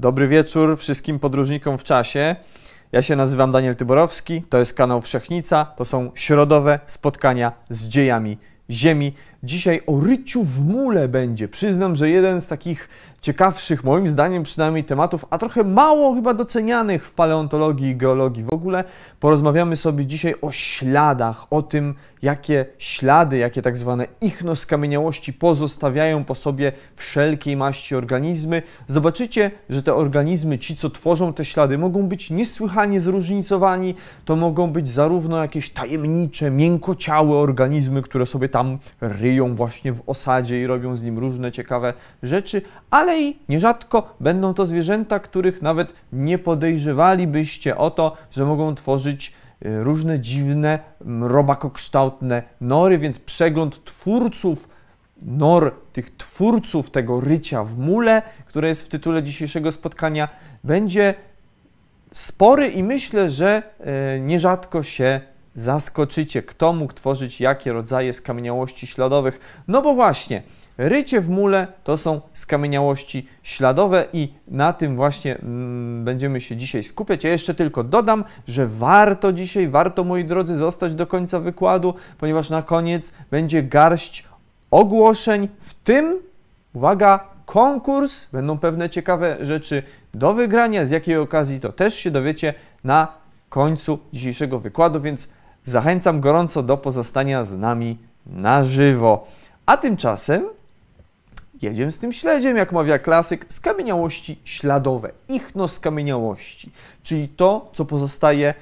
Dobry wieczór wszystkim podróżnikom w czasie. Ja się nazywam Daniel Tyborowski, to jest kanał Wszechnica, to są środowe spotkania z dziejami Ziemi. Dzisiaj o ryciu w mule będzie. Przyznam, że jeden z takich ciekawszych, moim zdaniem przynajmniej, tematów, a trochę mało chyba docenianych w paleontologii i geologii w ogóle. Porozmawiamy sobie dzisiaj o śladach, o tym, jakie ślady, jakie tak zwane ichnoskamieniałości pozostawiają po sobie wszelkiej maści organizmy. Zobaczycie, że te organizmy, ci co tworzą te ślady, mogą być niesłychanie zróżnicowani. To mogą być zarówno jakieś tajemnicze, miękkociałe organizmy, które sobie tam ryją właśnie w osadzie i robią z nim różne ciekawe rzeczy, ale i nierzadko będą to zwierzęta, których nawet nie podejrzewalibyście o to, że mogą tworzyć y, różne dziwne, robakokształtne nory, więc przegląd twórców nor, tych twórców tego rycia w mule, które jest w tytule dzisiejszego spotkania, będzie spory i myślę, że y, nierzadko się zaskoczycie, kto mógł tworzyć jakie rodzaje skamieniałości śladowych. No bo właśnie, rycie w mule to są skamieniałości śladowe i na tym właśnie mm, będziemy się dzisiaj skupiać. Ja jeszcze tylko dodam, że warto dzisiaj, warto moi drodzy zostać do końca wykładu, ponieważ na koniec będzie garść ogłoszeń, w tym, uwaga, konkurs, będą pewne ciekawe rzeczy do wygrania, z jakiej okazji to też się dowiecie na końcu dzisiejszego wykładu, więc Zachęcam gorąco do pozostania z nami na żywo. A tymczasem jedziemy z tym śledziem, jak mawia klasyk, skamieniałości śladowe, ichno skamieniałości, czyli to, co pozostaje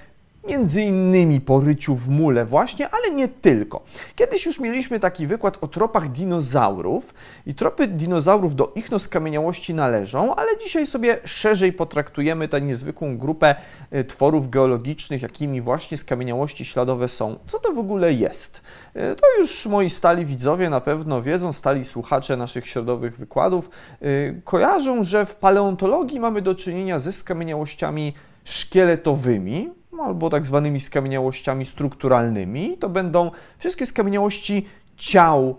między innymi po ryciu w mule właśnie, ale nie tylko. Kiedyś już mieliśmy taki wykład o tropach dinozaurów i tropy dinozaurów do ichnoskamieniałości należą, ale dzisiaj sobie szerzej potraktujemy tę niezwykłą grupę e, tworów geologicznych, jakimi właśnie skamieniałości śladowe są. Co to w ogóle jest? E, to już moi stali widzowie na pewno wiedzą, stali słuchacze naszych środowych wykładów, e, kojarzą, że w paleontologii mamy do czynienia ze skamieniałościami szkieletowymi, albo tak zwanymi skamieniałościami strukturalnymi. To będą wszystkie skamieniałości ciał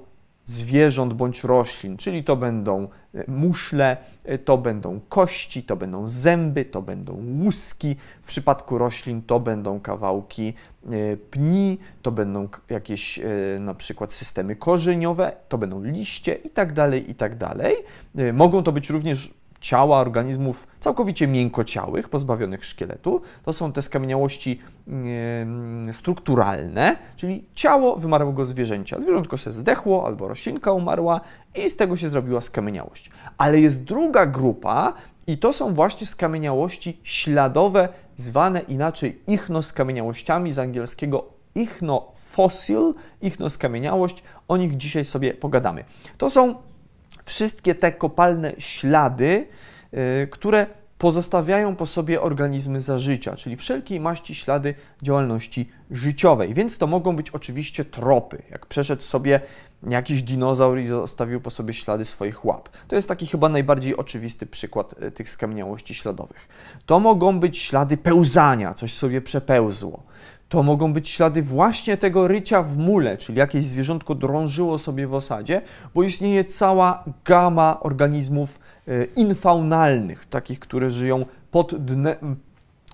zwierząt bądź roślin, czyli to będą e, muszle, e, to będą kości, to będą zęby, to będą łuski. W przypadku roślin to będą kawałki e, pni, to będą jakieś na przykład systemy korzeniowe, to będą liście i tak dalej, i tak dalej. Mogą to być również ciała organizmów całkowicie miękkociałych, pozbawionych szkieletu. To są te skamieniałości strukturalne, czyli ciało wymarłego zwierzęcia. Zwierzątko się zdechło albo roślinka umarła i z tego się zrobiła skamieniałość. Ale jest druga grupa i to są właśnie skamieniałości śladowe, zwane inaczej ichnoskamieniałościami z angielskiego ichnofosil, ichnoskamieniałość. O nich dzisiaj sobie pogadamy. To są wszystkie te kopalne ślady, y, które pozostawiają po sobie organizmy za życia, czyli wszelkiej maści ślady działalności życiowej. Więc to mogą być oczywiście tropy, jak przeszedł sobie jakiś dinozaur i zostawił po sobie ślady swoich łap. To jest taki chyba najbardziej oczywisty przykład y, tych skamieniałości śladowych. To mogą być ślady pełzania, coś sobie przepełzło to mogą być ślady właśnie tego rycia w mule, czyli jakieś zwierzątko drążyło sobie w osadzie, bo istnieje cała gama organizmów e, infaunalnych, takich, które żyją pod dnem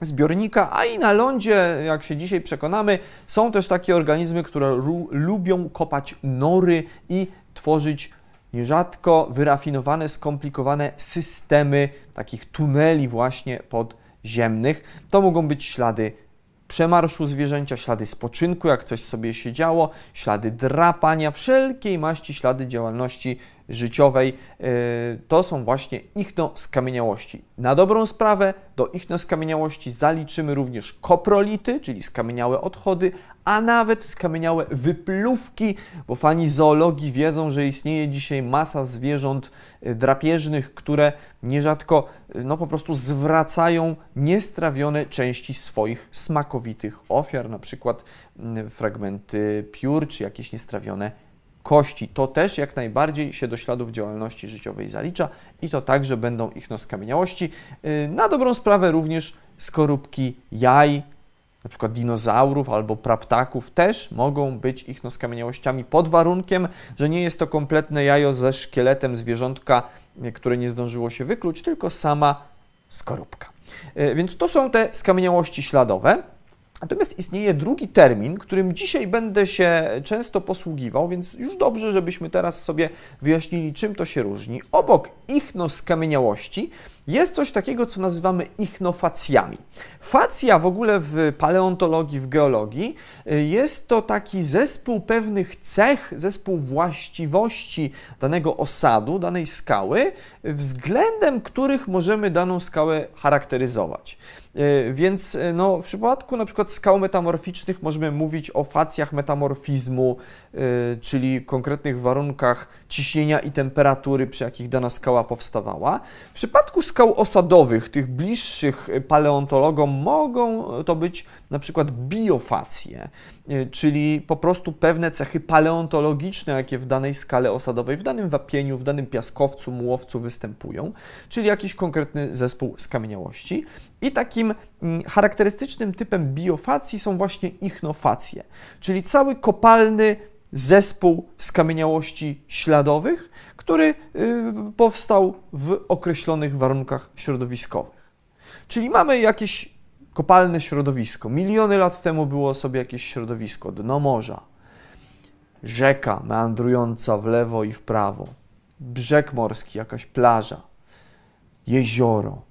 zbiornika, a i na lądzie, jak się dzisiaj przekonamy, są też takie organizmy, które lubią kopać nory i tworzyć nierzadko wyrafinowane, skomplikowane systemy takich tuneli właśnie podziemnych. To mogą być ślady przemarszu zwierzęcia, ślady spoczynku, jak coś sobie się działo, ślady drapania, wszelkiej maści ślady działalności życiowej. E, to są właśnie ichnoskamieniałości. Na dobrą sprawę do ichnoskamieniałości zaliczymy również koprolity, czyli skamieniałe odchody, a nawet skamieniałe wypluwki, bo fani zoologii wiedzą, że istnieje dzisiaj masa zwierząt e, drapieżnych, które nierzadko e, no, po prostu zwracają niestrawione części swoich smakowitych ofiar, na przykład mm, fragmenty piór czy jakieś niestrawione kości. To też jak najbardziej się do śladów działalności życiowej zalicza i to także będą ich skamieniałości. Y, na dobrą sprawę również skorupki jaj, na przykład dinozaurów albo praptaków też mogą być ich skamieniałościami pod warunkiem, że nie jest to kompletne jajo ze szkieletem zwierzątka, y, które nie zdążyło się wykluć, tylko sama skorupka. E, więc to są te skamieniałości śladowe. Natomiast istnieje drugi termin, którym dzisiaj będę się często posługiwał, więc już dobrze, żebyśmy teraz sobie wyjaśnili, czym to się różni. Obok ichnoskamieniałości jest coś takiego, co nazywamy ichnofacjami. Facja w ogóle w paleontologii, w geologii y, jest to taki zespół pewnych cech, zespół właściwości danego osadu, danej skały, względem których możemy daną skałę charakteryzować. Y, więc y, no, w przypadku na przykład skał metamorficznych możemy mówić o facjach metamorfizmu, czyli konkretnych warunkach ciśnienia i temperatury, przy jakich dana skała powstawała. W przypadku skał osadowych, tych bliższych paleontologom, mogą to być na przykład biofacje, e, czyli po prostu pewne cechy paleontologiczne, jakie w danej skale osadowej, w danym wapieniu, w danym piaskowcu, mułowcu występują, czyli jakiś konkretny zespół skamieniałości. I takim mm, charakterystycznym typem biofacji są właśnie ichnofacje, czyli cały kopalny zespół skamieniałości śladowych, który y, powstał w określonych warunkach środowiskowych. Czyli mamy jakieś kopalne środowisko. Miliony lat temu było sobie jakieś środowisko, dno morza, rzeka meandrująca w lewo i w prawo, brzeg morski, jakaś plaża, jezioro.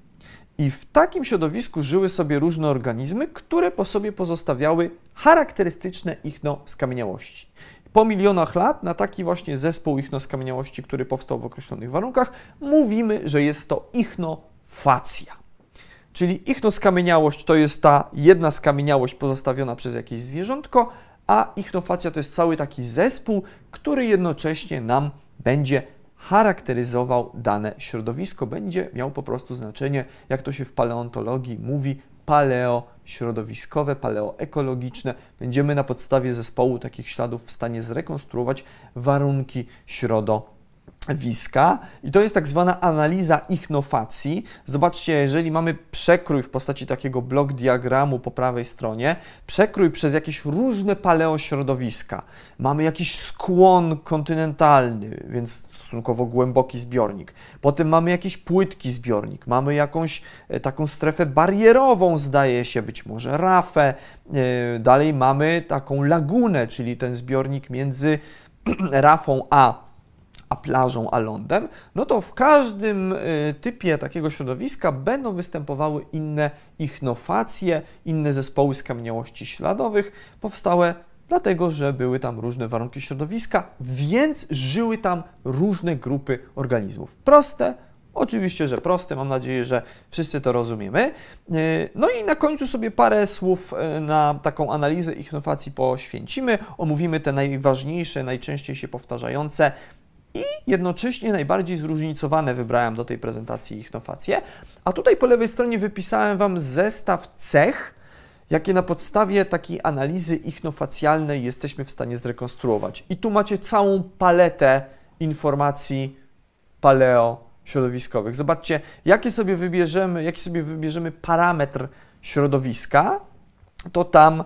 I w takim środowisku żyły sobie różne organizmy, które po sobie pozostawiały charakterystyczne ichno skamieniałości po milionach lat na taki właśnie zespół ichnoskamieniałości, który powstał w określonych warunkach, mówimy, że jest to ichnofacja. Czyli ichnoskamieniałość to jest ta jedna skamieniałość pozostawiona przez jakieś zwierzątko, a ichnofacja to jest cały taki zespół, który jednocześnie nam będzie charakteryzował dane środowisko, będzie miał po prostu znaczenie, jak to się w paleontologii mówi, paleośrodowiskowe, paleoekologiczne. Będziemy na podstawie zespołu takich śladów w stanie zrekonstruować warunki środowiskowe wiska i to jest tak zwana analiza ichnofacji. Zobaczcie, jeżeli mamy przekrój w postaci takiego blok diagramu po prawej stronie, przekrój przez jakieś różne paleośrodowiska. Mamy jakiś skłon kontynentalny, więc stosunkowo głęboki zbiornik. Potem mamy jakiś płytki zbiornik, mamy jakąś e, taką strefę barierową, zdaje się, być może rafę. E, dalej mamy taką lagunę, czyli ten zbiornik między rafą a a plażą, a lądem, no to w każdym y, typie takiego środowiska będą występowały inne ichnofacje, inne zespoły skamieniałości śladowych, powstałe dlatego, że były tam różne warunki środowiska, więc żyły tam różne grupy organizmów. Proste, Oczywiście, że proste, mam nadzieję, że wszyscy to rozumiemy. Y, no i na końcu sobie parę słów y, na taką analizę ichnofacji poświęcimy. Omówimy te najważniejsze, najczęściej się powtarzające i jednocześnie najbardziej zróżnicowane wybrałem do tej prezentacji ichnofacje. A tutaj po lewej stronie wypisałem Wam zestaw cech, jakie na podstawie takiej analizy ichnofacjalnej jesteśmy w stanie zrekonstruować. I tu macie całą paletę informacji paleo środowiskowych. Zobaczcie, jakie sobie wybierzemy, jaki sobie wybierzemy parametr środowiska, to tam,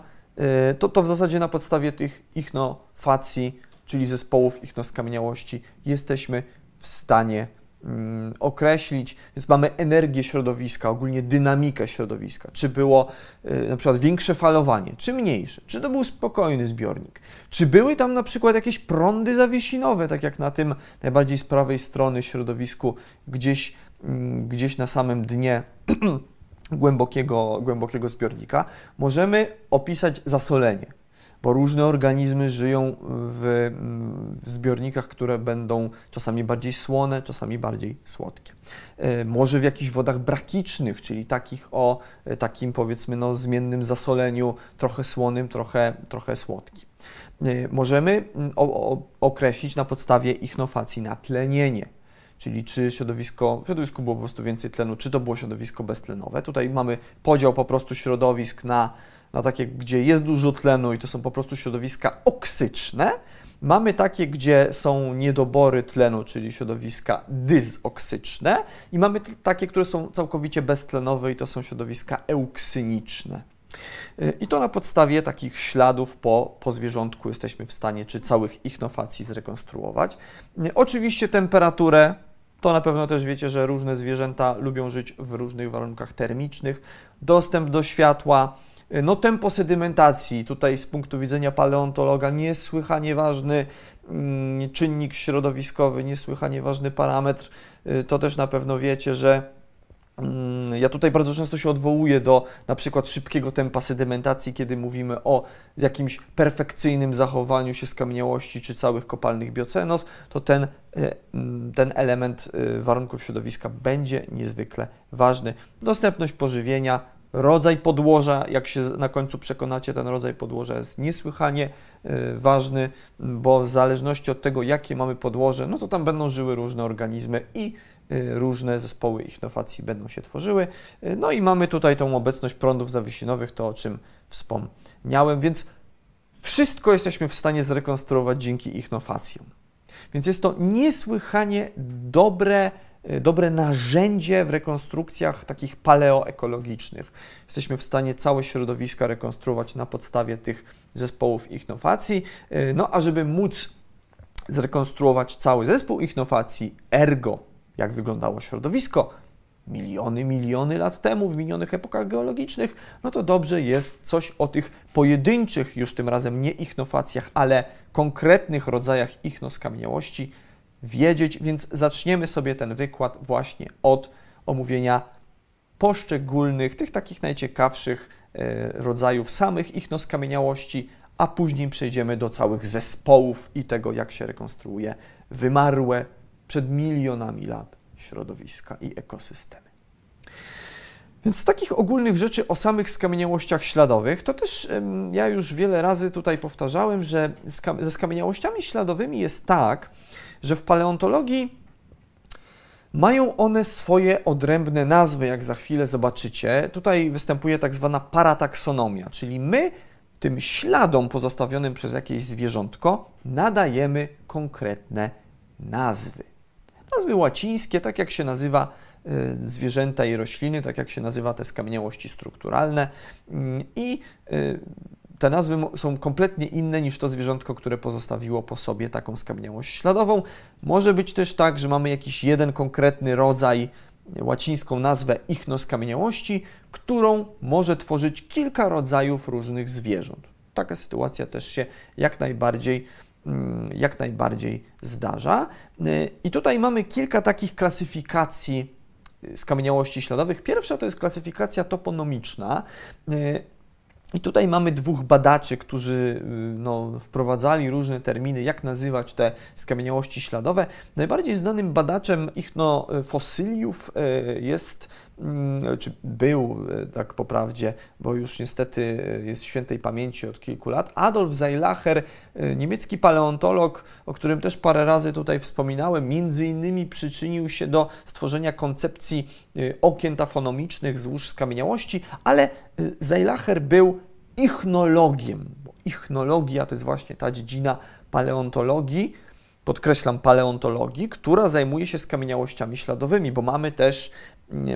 y, to, to w zasadzie na podstawie tych ichnofacji czyli zespołów ichnoskamieniałości, jesteśmy w stanie określić, więc mamy energię środowiska, ogólnie dynamikę środowiska, czy było y, na przykład większe falowanie, czy mniejsze, czy to był spokojny zbiornik, czy były tam na przykład jakieś prądy zawiesinowe, tak jak na tym najbardziej z prawej strony środowisku, gdzieś, mm, gdzieś na samym dnie głębokiego, głębokiego zbiornika, możemy opisać zasolenie bo różne organizmy żyją w, w, zbiornikach, które będą czasami bardziej słone, czasami bardziej słodkie. E, może w jakichś wodach brakicznych, czyli takich o e, takim powiedzmy no, zmiennym zasoleniu, trochę słonym, trochę, trochę słodkim. E, możemy o, o, określić na podstawie ichnofacji natlenienie czyli czy środowisko, w środowisku było po prostu więcej tlenu, czy to było środowisko beztlenowe. Tutaj mamy podział po prostu środowisk na na takie, gdzie jest dużo tlenu i to są po prostu środowiska oksyczne. Mamy takie, gdzie są niedobory tlenu, czyli środowiska dyzoksyczne i mamy takie, które są całkowicie beztlenowe i to są środowiska euksyniczne. I to na podstawie takich śladów po, po zwierzątku jesteśmy w stanie, czy całych ichnofacji zrekonstruować. Oczywiście temperaturę To na pewno też wiecie, że różne zwierzęta lubią żyć w różnych warunkach termicznych. Dostęp do światła, no tempo sedymentacji, tutaj z punktu widzenia paleontologa niesłychanie ważny mm, czynnik środowiskowy, niesłychanie ważny parametr. Y, to też na pewno wiecie, że mm, ja tutaj bardzo często się odwołuję do na przykład szybkiego tempa sedymentacji, kiedy mówimy o jakimś perfekcyjnym zachowaniu się skamieniałości czy całych kopalnych biocenos, to ten, y, mm, ten element y, warunków środowiska będzie niezwykle ważny. Dostępność pożywienia, rodzaj podłoża, jak się na końcu przekonacie, ten rodzaj podłoża jest niesłychanie y, ważny, bo w zależności od tego, jakie mamy podłoże, no to tam będą żyły różne organizmy i y, różne zespoły ichnofacji będą się tworzyły. Y, no i mamy tutaj tą obecność prądów zawiesinowych, to o czym wspomniałem, więc wszystko jesteśmy w stanie zrekonstruować dzięki ichnofacjom. Więc jest to niesłychanie dobre dobre narzędzie w rekonstrukcjach takich paleoekologicznych. Jesteśmy w stanie całe środowiska rekonstruować na podstawie tych zespołów ichnofacji. Y, no a żeby móc zrekonstruować cały zespół ichnofacji, ergo, jak wyglądało środowisko, miliony, miliony lat temu, w minionych epokach geologicznych, no to dobrze jest coś o tych pojedynczych, już tym razem nie ichnofacjach, ale konkretnych rodzajach ichnoskamieniałości wiedzieć, więc zaczniemy sobie ten wykład właśnie od omówienia poszczególnych, tych takich najciekawszych e, rodzajów samych ich skamieniałości, a później przejdziemy do całych zespołów i tego, jak się rekonstruuje wymarłe przed milionami lat środowiska i ekosystemy. Więc z takich ogólnych rzeczy o samych skamieniałościach śladowych, to też ja już wiele razy tutaj powtarzałem, że ze skamieniałościami śladowymi jest tak, że w paleontologii mają one swoje odrębne nazwy, jak za chwilę zobaczycie. Tutaj występuje tak zwana parataksonomia, czyli my tym śladom pozostawionym przez jakieś zwierzątko nadajemy konkretne nazwy. Nazwy łacińskie, tak jak się nazywa y, zwierzęta i rośliny, tak jak się nazywa te skamieniałości strukturalne mm, i y, te nazwy są kompletnie inne niż to zwierzątko, które pozostawiło po sobie taką skamieniałość śladową. Może być też tak, że mamy jakiś jeden konkretny rodzaj, łacińską nazwę ichnoskamieniałości, którą może tworzyć kilka rodzajów różnych zwierząt. Taka sytuacja też się jak najbardziej, mm, jak najbardziej zdarza. I tutaj mamy kilka takich klasyfikacji skamieniałości śladowych. Pierwsza to jest klasyfikacja toponomiczna. I tutaj mamy dwóch badaczy, którzy y, no, wprowadzali różne terminy, jak nazywać te skamieniałości śladowe. Najbardziej znanym badaczem ich no, fosyliów y, jest czy był, e, tak po prawdzie, bo już niestety e, jest świętej pamięci od kilku lat, Adolf Zeilacher, e, niemiecki paleontolog, o którym też parę razy tutaj wspominałem, między innymi przyczynił się do stworzenia koncepcji okien tafonomicznych złóż skamieniałości, ale Zeilacher był ichnologiem, bo ichnologia to jest właśnie ta dziedzina paleontologii, podkreślam paleontologii, która zajmuje się skamieniałościami śladowymi, bo mamy też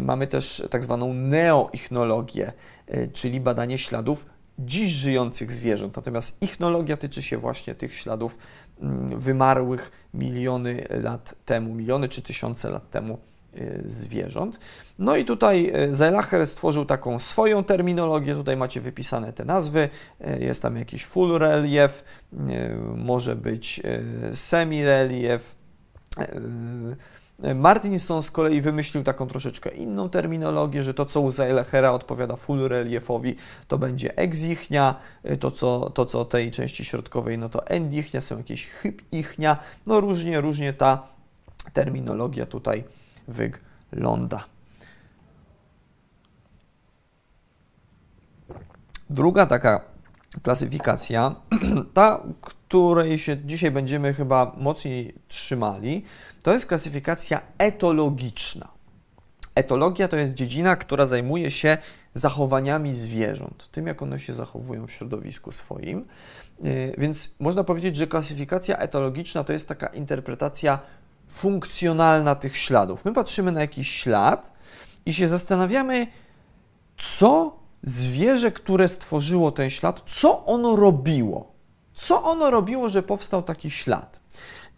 mamy też tak zwaną neoichnologię, e, czyli badanie śladów dziś żyjących zwierząt. Natomiast ichnologia tyczy się właśnie tych śladów mm, wymarłych miliony lat temu, miliony czy tysiące lat temu e, zwierząt. No i tutaj e, Zeilacher stworzył taką swoją terminologię, tutaj macie wypisane te nazwy, jest tam jakiś full relief, może być semi relief, Martinson z kolei wymyślił taką troszeczkę inną terminologię, że to, co u Zeilechera odpowiada full reliefowi, to będzie exichnia, to co, to, co tej części środkowej, no to endichnia, są jakieś hybichnia, no różnie, różnie ta terminologia tutaj wygląda. Druga taka klasyfikacja, ta, której się dzisiaj będziemy chyba mocniej trzymali, to jest klasyfikacja etologiczna. Etologia to jest dziedzina, która zajmuje się zachowaniami zwierząt, tym jak one się zachowują w środowisku swoim. Y, więc można powiedzieć, że klasyfikacja etologiczna to jest taka interpretacja funkcjonalna tych śladów. My patrzymy na jakiś ślad i się zastanawiamy, co zwierzę, które stworzyło ten ślad, co ono robiło? Co ono robiło, że powstał taki ślad?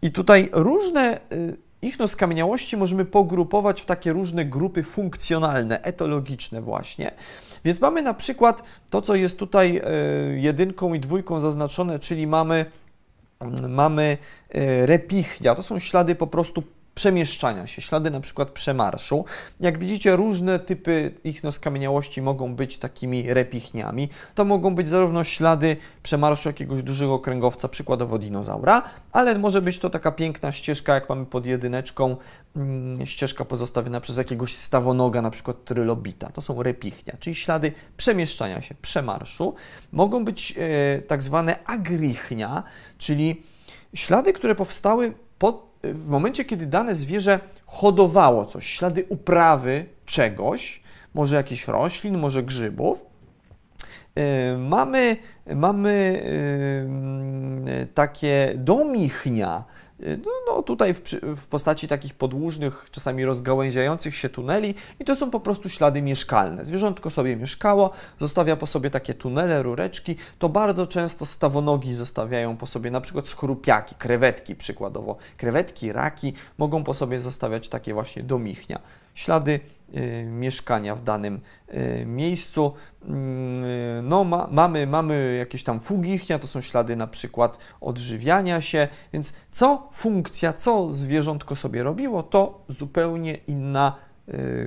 I tutaj różne y, ichno skamieniałości możemy pogrupować w takie różne grupy funkcjonalne, etologiczne właśnie. Więc mamy na przykład to, co jest tutaj e, jedynką i dwójką zaznaczone, czyli mamy, mamy e, repichnia. To są ślady po prostu przemieszczania się, ślady na przykład przemarszu. Jak widzicie, różne typy ich skamieniałości mogą być takimi repichniami. To mogą być zarówno ślady przemarszu jakiegoś dużego kręgowca, przykładowo dinozaura, ale może być to taka piękna ścieżka, jak mamy pod jedyneczką, mm, ścieżka pozostawiona przez jakiegoś stawonoga, na przykład trylobita. To są repichnia, czyli ślady przemieszczania się, przemarszu. Mogą być e, tak zwane agrichnia, czyli ślady, które powstały pod w momencie, kiedy dane zwierzę hodowało coś, ślady uprawy czegoś, może jakichś roślin, może grzybów, y, mamy, mamy y, takie domichnia, no, no tutaj w, w, postaci takich podłużnych, czasami rozgałęziających się tuneli i to są po prostu ślady mieszkalne. Zwierzątko sobie mieszkało, zostawia po sobie takie tunele, rureczki, to bardzo często stawonogi zostawiają po sobie na przykład skrupiaki, krewetki przykładowo. Krewetki, raki mogą po sobie zostawiać takie właśnie domichnia. Ślady Y, mieszkania w danym y, miejscu. Mm, y, no, ma, mamy, mamy jakieś tam fugichnia, to są ślady na przykład odżywiania się, więc co funkcja, co zwierzątko sobie robiło, to zupełnie inna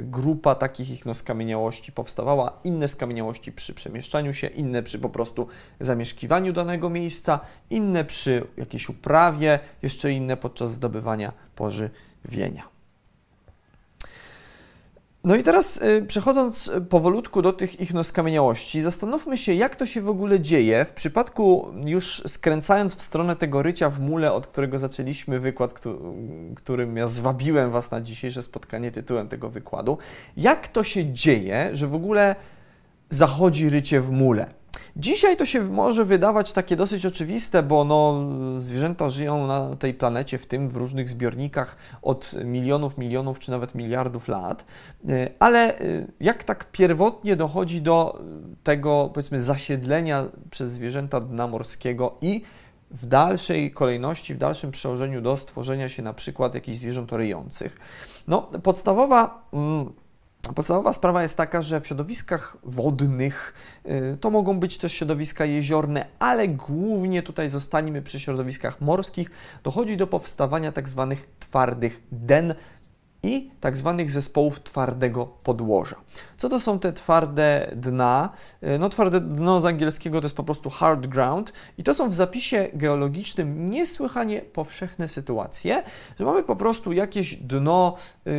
grupa takich ich no, skamieniałości powstawała, inne skamieniałości przy przemieszczaniu się, inne przy po prostu zamieszkiwaniu danego miejsca, inne przy jakiejś uprawie, jeszcze inne podczas zdobywania pożywienia. No i teraz y, przechodząc powolutku do tych ich skamieniałości, zastanówmy się, jak to się w ogóle dzieje w przypadku, już skręcając w stronę tego rycia w mule, od którego zaczęliśmy wykład, którym ja zwabiłem Was na dzisiejsze spotkanie tytułem tego wykładu, jak to się dzieje, że w ogóle zachodzi rycie w mule. Dzisiaj to się może wydawać takie dosyć oczywiste, bo no, zwierzęta żyją na tej planecie, w tym w różnych zbiornikach od milionów, milionów czy nawet miliardów lat, e, ale e, jak tak pierwotnie dochodzi do tego, powiedzmy, zasiedlenia przez zwierzęta dna morskiego i w dalszej kolejności, w dalszym przełożeniu do stworzenia się na przykład jakichś zwierząt ryjących. No, podstawowa mm, Podstawowa sprawa jest taka, że w środowiskach wodnych y, to mogą być też środowiska jeziorne, ale głównie tutaj zostaniemy przy środowiskach morskich. Dochodzi do powstawania tak zwanych twardych den, i tak zwanych zespołów twardego podłoża. Co to są te twarde dna? E, no twarde dno z angielskiego to jest po prostu hard ground i to są w zapisie geologicznym niesłychanie powszechne sytuacje, że mamy po prostu jakieś dno, yy,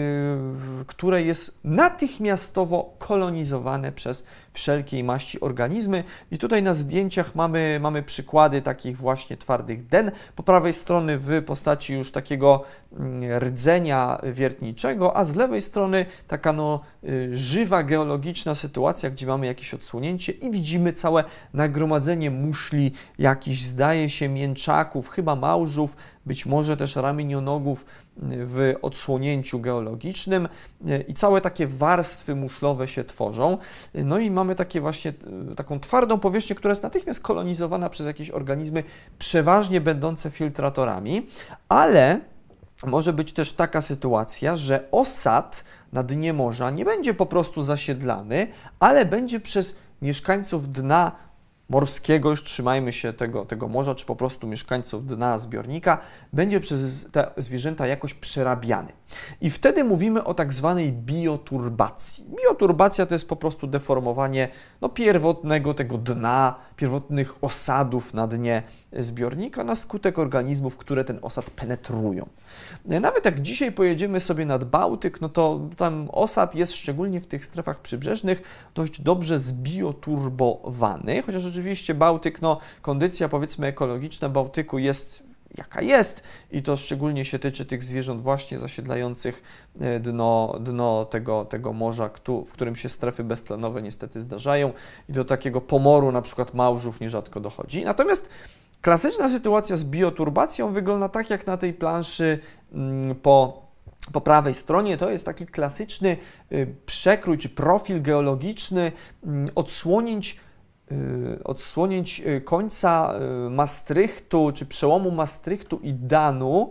które jest natychmiastowo kolonizowane przez wszelkiej maści organizmy i tutaj na zdjęciach mamy, mamy przykłady takich właśnie twardych den. Po prawej strony w postaci już takiego mm, rdzenia wiertniczego, a z lewej strony taka no, żywa geologiczna sytuacja, gdzie mamy jakieś odsłonięcie i widzimy całe nagromadzenie muszli, jakichś zdaje się mięczaków, chyba małżów, być może też ramienionogów w odsłonięciu geologicznym i całe takie warstwy muszlowe się tworzą. No i mamy takie właśnie taką twardą powierzchnię, która jest natychmiast kolonizowana przez jakieś organizmy, przeważnie będące filtratorami, ale może być też taka sytuacja, że osad na dnie morza nie będzie po prostu zasiedlany, ale będzie przez mieszkańców dna morskiego, już trzymajmy się tego, tego morza, czy po prostu mieszkańców dna zbiornika, będzie przez te zwierzęta jakoś przerabiany. I wtedy mówimy o tak zwanej bioturbacji. Bioturbacja to jest po prostu deformowanie no, pierwotnego tego dna, pierwotnych osadów na dnie zbiornika na skutek organizmów, które ten osad penetrują. Nawet jak dzisiaj pojedziemy sobie nad Bałtyk, no to tam osad jest szczególnie w tych strefach przybrzeżnych dość dobrze zbioturbowany, chociaż oczywiście Bałtyk, no kondycja powiedzmy ekologiczna Bałtyku jest jaka jest. I to szczególnie się tyczy tych zwierząt właśnie zasiedlających e, dno, dno tego, tego morza, w którym się strefy beztlenowe niestety zdarzają. I do takiego pomoru na przykład małżów nierzadko dochodzi. Natomiast klasyczna sytuacja z bioturbacją wygląda tak jak na tej planszy mm, po po prawej stronie. To jest taki klasyczny y, przekrój czy profil geologiczny mm, odsłonięć odsłonięć y, końca y, Maastrichtu, czy przełomu Maastrichtu i Danu,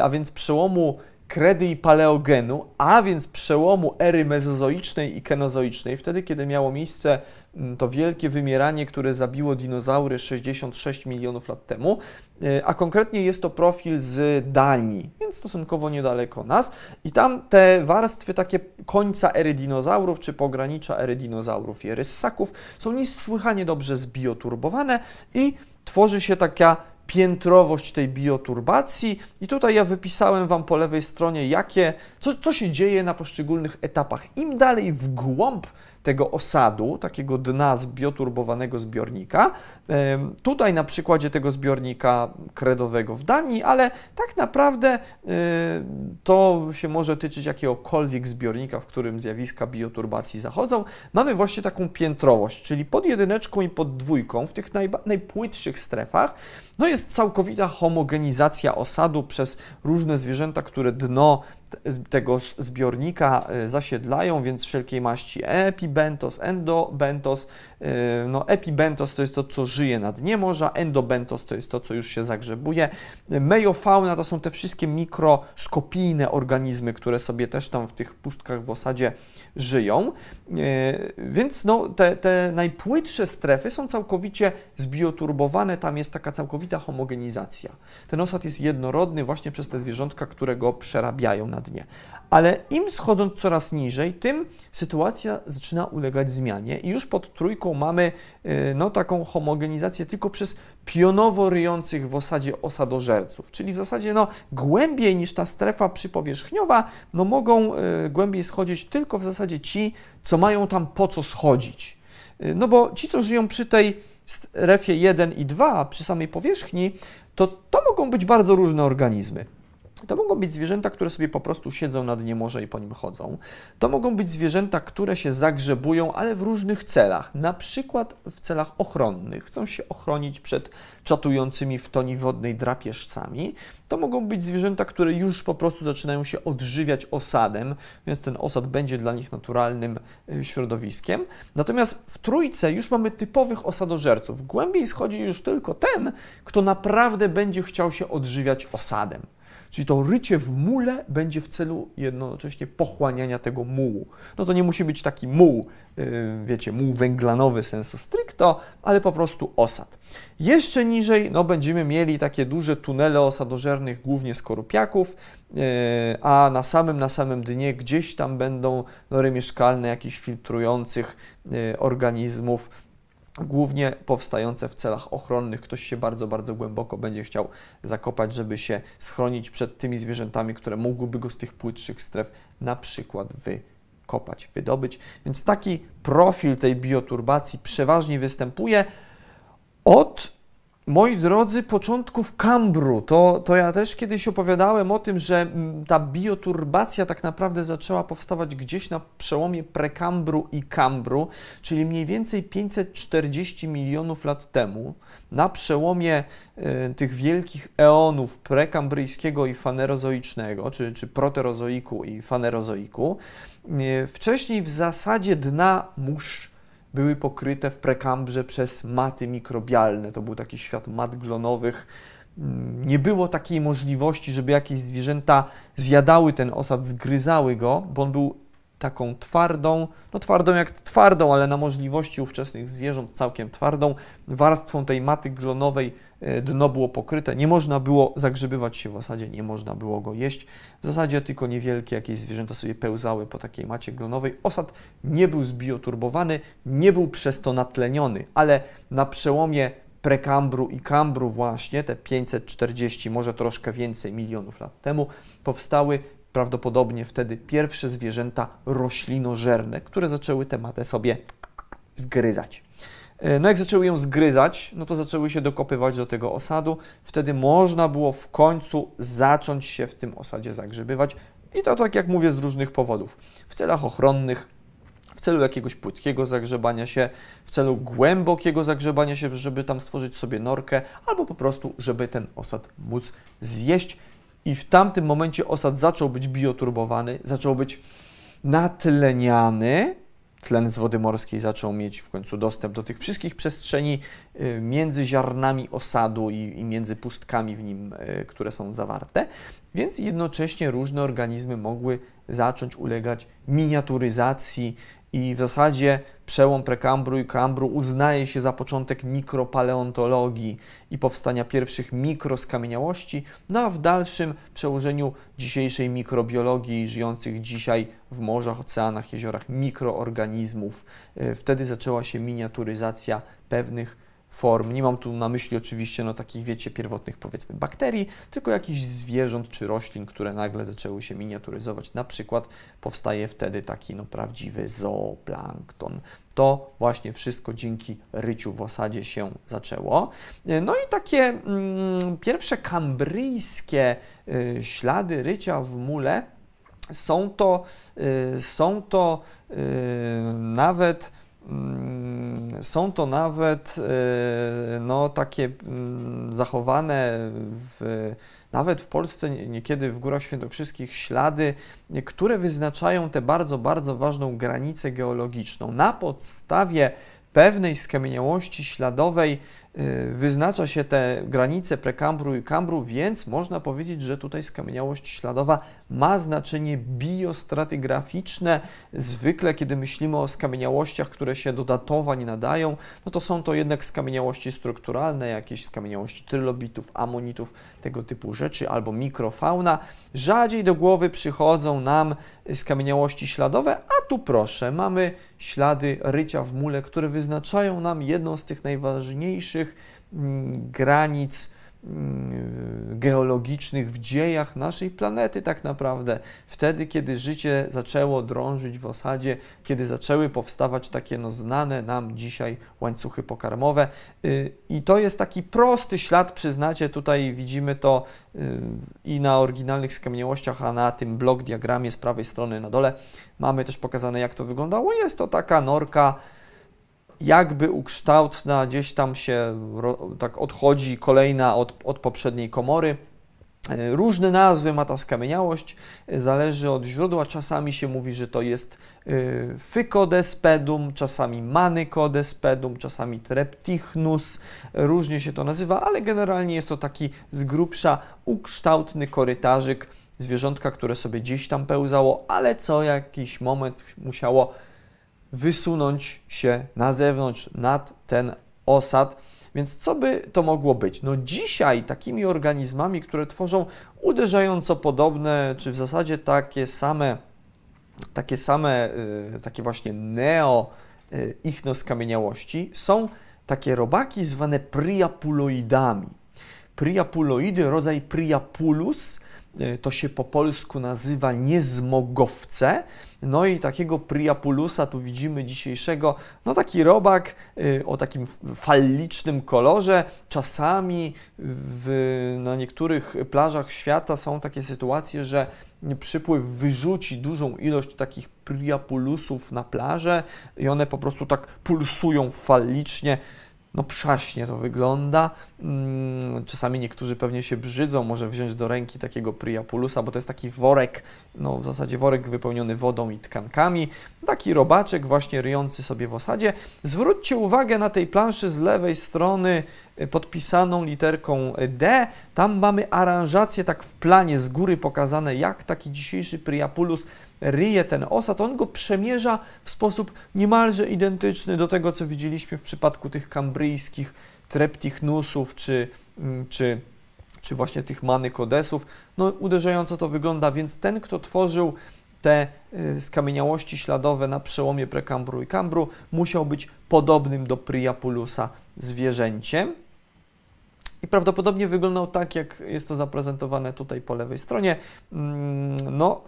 a więc przełomu kredy i paleogenu, a więc przełomu ery mezozoicznej i kenozoicznej, wtedy kiedy miało miejsce mm, to wielkie wymieranie, które zabiło dinozaury 66 milionów lat temu, e, a konkretnie jest to profil z Danii, więc stosunkowo niedaleko nas. I tam te warstwy takie końca ery dinozaurów, czy pogranicza ery dinozaurów i ery ssaków są niesłychanie dobrze zbioturbowane i tworzy się taka piętrowość tej bioturbacji. I tutaj ja wypisałem Wam po lewej stronie, jakie, co, co się dzieje na poszczególnych etapach. Im dalej w głąb tego osadu, takiego dna zbioturbowanego zbiornika. Tutaj na przykładzie tego zbiornika kredowego w Danii, ale tak naprawdę to się może tyczyć jakiegokolwiek zbiornika, w którym zjawiska bioturbacji zachodzą. Mamy właśnie taką piętrowość, czyli pod jedyneczką i pod dwójką, w tych najpłytszych strefach, no jest całkowita homogenizacja osadu przez różne zwierzęta, które dno tegoż zbiornika e, zasiedlają, więc wszelkiej maści epibentos, endobentos. E, no, epibentos to jest to, co żyje na dnie morza, endobentos to jest to, co już się zagrzebuje. Meiofauna to są te wszystkie mikroskopijne organizmy, które sobie też tam w tych pustkach w osadzie żyją. E, więc no, te, te najpłytsze strefy są całkowicie zbioturbowane, tam jest taka całkowita homogenizacja. Ten osad jest jednorodny właśnie przez te zwierzątka, które go przerabiają na dnie. Ale im schodząc coraz niżej, tym sytuacja zaczyna ulegać zmianie i już pod trójką mamy y, no, taką homogenizację tylko przez pionowo ryjących w osadzie osadożerców, czyli w zasadzie no, głębiej niż ta strefa przypowierzchniowa, no, mogą y, głębiej schodzić tylko w zasadzie ci, co mają tam po co schodzić. Y, no bo ci, co żyją przy tej strefie 1 i 2, przy samej powierzchni, to to mogą być bardzo różne organizmy. To mogą być zwierzęta, które sobie po prostu siedzą na dnie morza i po nim chodzą. To mogą być zwierzęta, które się zagrzebują, ale w różnych celach. Na przykład w celach ochronnych. Chcą się ochronić przed czatującymi w toni wodnej drapieżcami. To mogą być zwierzęta, które już po prostu zaczynają się odżywiać osadem, więc ten osad będzie dla nich naturalnym e, środowiskiem. Natomiast w trójce już mamy typowych osadożerców. Głębiej schodzi już tylko ten, kto naprawdę będzie chciał się odżywiać osadem. Czyli to rycie w mule będzie w celu jednocześnie pochłaniania tego mułu. No to nie musi być taki muł, y, wiecie, muł węglanowy sensu stricto, ale po prostu osad. Jeszcze niżej no, będziemy mieli takie duże tunele osadożernych, głównie skorupiaków, y, a na samym, na samym dnie gdzieś tam będą nory mieszkalne jakichś filtrujących y, organizmów, głównie powstające w celach ochronnych. Ktoś się bardzo, bardzo głęboko będzie chciał zakopać, żeby się schronić przed tymi zwierzętami, które mogłyby go z tych płytszych stref na przykład wykopać, wydobyć. Więc taki profil tej bioturbacji przeważnie występuje od Moi drodzy, początków kambru, to, to ja też kiedyś opowiadałem o tym, że mm, ta bioturbacja tak naprawdę zaczęła powstawać gdzieś na przełomie prekambru i kambru, czyli mniej więcej 540 milionów lat temu, na przełomie y, tych wielkich eonów prekambryjskiego i fanerozoicznego, czy, czy proterozoiku i fanerozoiku. Y, wcześniej w zasadzie dna mórz były pokryte w prekambrze przez maty mikrobialne. To był taki świat mat glonowych. Nie było takiej możliwości, żeby jakieś zwierzęta zjadały ten osad, zgryzały go, bo on był taką twardą, no twardą jak twardą, ale na możliwości ówczesnych zwierząt całkiem twardą, warstwą tej maty glonowej e, dno było pokryte, nie można było zagrzebywać się w osadzie, nie można było go jeść. W zasadzie tylko niewielkie jakieś zwierzęta sobie pełzały po takiej macie glonowej. Osad nie był zbioturbowany, nie był przez to natleniony, ale na przełomie prekambru i kambru właśnie, te 540, może troszkę więcej milionów lat temu, powstały prawdopodobnie wtedy pierwsze zwierzęta roślinożerne, które zaczęły tę matę sobie zgryzać. E, no jak zaczęły ją zgryzać, no to zaczęły się dokopywać do tego osadu. Wtedy można było w końcu zacząć się w tym osadzie zagrzebywać. I to tak jak mówię z różnych powodów. W celach ochronnych, w celu jakiegoś płytkiego zagrzebania się, w celu głębokiego zagrzebania się, żeby tam stworzyć sobie norkę, albo po prostu, żeby ten osad móc zjeść i w tamtym momencie osad zaczął być bioturbowany, zaczął być natleniany, tlen z wody morskiej zaczął mieć w końcu dostęp do tych wszystkich przestrzeni y, między ziarnami osadu i, między pustkami w nim, y, które są zawarte, więc jednocześnie różne organizmy mogły zacząć ulegać miniaturyzacji i w zasadzie przełom prekambru i kambru uznaje się za początek mikropaleontologii i powstania pierwszych mikroskamieniałości, no a w dalszym przełożeniu dzisiejszej mikrobiologii żyjących dzisiaj w morzach, oceanach, jeziorach mikroorganizmów. E, wtedy zaczęła się miniaturyzacja pewnych form. Nie mam tu na myśli oczywiście no, takich, wiecie, pierwotnych powiedzmy bakterii, tylko jakichś zwierząt czy roślin, które nagle zaczęły się miniaturyzować. Na przykład powstaje wtedy taki no, prawdziwy zooplankton. To właśnie wszystko dzięki ryciu w osadzie się zaczęło. No i takie mm, pierwsze kambryjskie y, ślady rycia w mule są to, y, są to y, nawet są to nawet e, no, takie mm, zachowane w, nawet w Polsce, niekiedy w Górach Świętokrzyskich, ślady, które wyznaczają tę bardzo, bardzo ważną granicę geologiczną. Na podstawie pewnej skamieniałości śladowej Y, wyznacza się te granice prekambru i kambru, więc można powiedzieć, że tutaj skamieniałość śladowa ma znaczenie biostratygraficzne. Zwykle, kiedy myślimy o skamieniałościach, które się do datowań nadają, no to są to jednak skamieniałości strukturalne, jakieś skamieniałości trylobitów, amonitów, tego typu rzeczy, albo mikrofauna. Rzadziej do głowy przychodzą nam skamieniałości śladowe, a tu proszę, mamy ślady rycia w mule, które wyznaczają nam jedną z tych najważniejszych mm, granic mm, geologicznych w dziejach naszej planety tak naprawdę. Wtedy, kiedy życie zaczęło drążyć w osadzie, kiedy zaczęły powstawać takie no, znane nam dzisiaj łańcuchy pokarmowe. Y, I to jest taki prosty ślad, przyznacie, tutaj widzimy to y, i na oryginalnych skamieniałościach, a na tym blok diagramie z prawej strony na dole mamy też pokazane, jak to wyglądało. Jest to taka norka, jakby ukształtna, gdzieś tam się tak odchodzi kolejna od, od poprzedniej komory. E, różne nazwy ma ta skamieniałość, e, zależy od źródła. Czasami się mówi, że to jest e, Fykodespedum, czasami Manykodespedum, czasami Treptichnus, różnie się to nazywa, ale generalnie jest to taki z grubsza ukształtny korytarzyk zwierzątka, które sobie gdzieś tam pełzało, ale co jakiś moment musiało wysunąć się na zewnątrz, nad ten osad. Więc co by to mogło być? No dzisiaj takimi organizmami, które tworzą uderzająco podobne, czy w zasadzie takie same, takie same, yy, takie właśnie neo yy, ichnoskamieniałości, są takie robaki zwane priapuloidami. Priapuloidy, rodzaj Priapulus, to się po polsku nazywa niezmogowce. No i takiego Priapulusa tu widzimy dzisiejszego, no taki robak e, o takim fallicznym kolorze. Czasami w, na niektórych plażach świata są takie sytuacje, że przypływ wyrzuci dużą ilość takich Priapulusów na plażę i one po prostu tak pulsują fallicznie no przaśnie to wygląda. Mm, czasami niektórzy pewnie się brzydzą, może wziąć do ręki takiego Priapulusa, bo to jest taki worek, no w zasadzie worek wypełniony wodą i tkankami. Taki robaczek właśnie ryjący sobie w osadzie. Zwróćcie uwagę na tej planszy z lewej strony y, podpisaną literką D. Tam mamy aranżację tak w planie z góry pokazane, jak taki dzisiejszy Priapulus ryje ten osad, on go przemierza w sposób niemalże identyczny do tego, co widzieliśmy w przypadku tych kambryjskich treptichnusów czy, mm, czy, czy właśnie tych manykodesów. No uderzająco to wygląda, więc ten, kto tworzył te y, skamieniałości śladowe na przełomie prekambru i kambru, musiał być podobnym do Priapulusa zwierzęciem i prawdopodobnie wyglądał tak, jak jest to zaprezentowane tutaj po lewej stronie. Mm, no,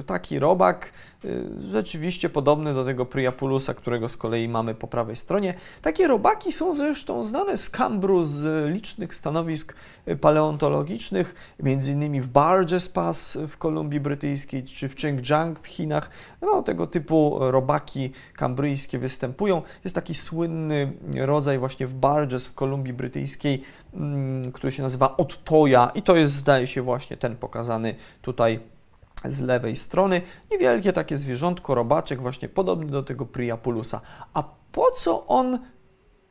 y, taki robak, y, rzeczywiście podobny do tego Priapulusa, którego z kolei mamy po prawej stronie. Takie robaki są zresztą znane z Kambru, z licznych stanowisk paleontologicznych, między innymi w Barges Pass w Kolumbii Brytyjskiej, czy w Chengjiang w Chinach. No, tego typu robaki kambryjskie występują. Jest taki słynny rodzaj właśnie w Barges w Kolumbii Brytyjskiej, który się nazywa Ottoja i to jest, zdaje się, właśnie ten pokazany tutaj z lewej strony. Niewielkie takie zwierzątko, robaczek, właśnie podobny do tego Priapulusa. A po co on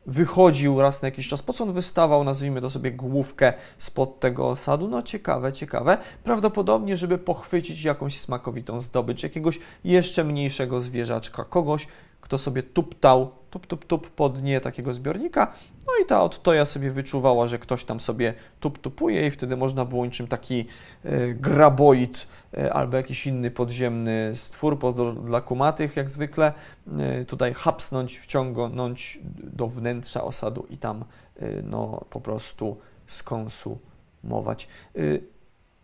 wychodził raz na jakiś czas, po co on wystawał, nazwijmy to sobie główkę spod tego osadu? No ciekawe, ciekawe. Prawdopodobnie, żeby pochwycić jakąś smakowitą zdobycz, jakiegoś jeszcze mniejszego zwierzaczka, kogoś, kto sobie tuptał, tup, tup, tup po dnie takiego zbiornika, no i ta odtoja sobie wyczuwała, że ktoś tam sobie tup-tupuje i wtedy można było niczym taki e, graboid e, albo jakiś inny podziemny stwór dla kumatych, jak zwykle, e, tutaj hapsnąć, wciągnąć do wnętrza osadu i tam no, po prostu skonsumować.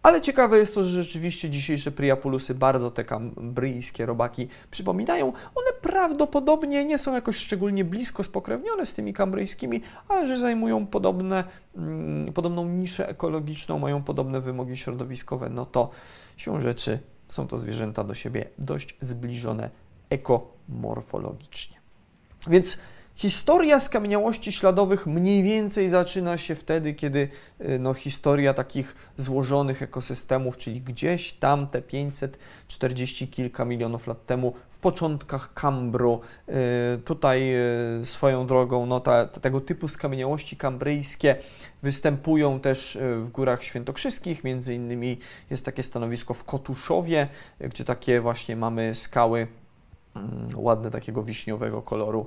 Ale ciekawe jest to, że rzeczywiście dzisiejsze Priapulusy bardzo te kambryjskie robaki przypominają. One prawdopodobnie nie są jakoś szczególnie blisko spokrewnione z tymi kambryjskimi, ale że zajmują podobne, mm, podobną niszę ekologiczną, mają podobne wymogi środowiskowe, no to siłą rzeczy są to zwierzęta do siebie dość zbliżone ekomorfologicznie. Więc Historia skamieniałości śladowych mniej więcej zaczyna się wtedy, kiedy y, no, historia takich złożonych ekosystemów, czyli gdzieś tam te 540 kilka milionów lat temu, w początkach Kambru. Y, tutaj y, swoją drogą no, ta, tego typu skamieniałości kambryjskie występują też w Górach Świętokrzyskich, między innymi jest takie stanowisko w Kotuszowie, gdzie takie właśnie mamy skały mm, ładne takiego wiśniowego koloru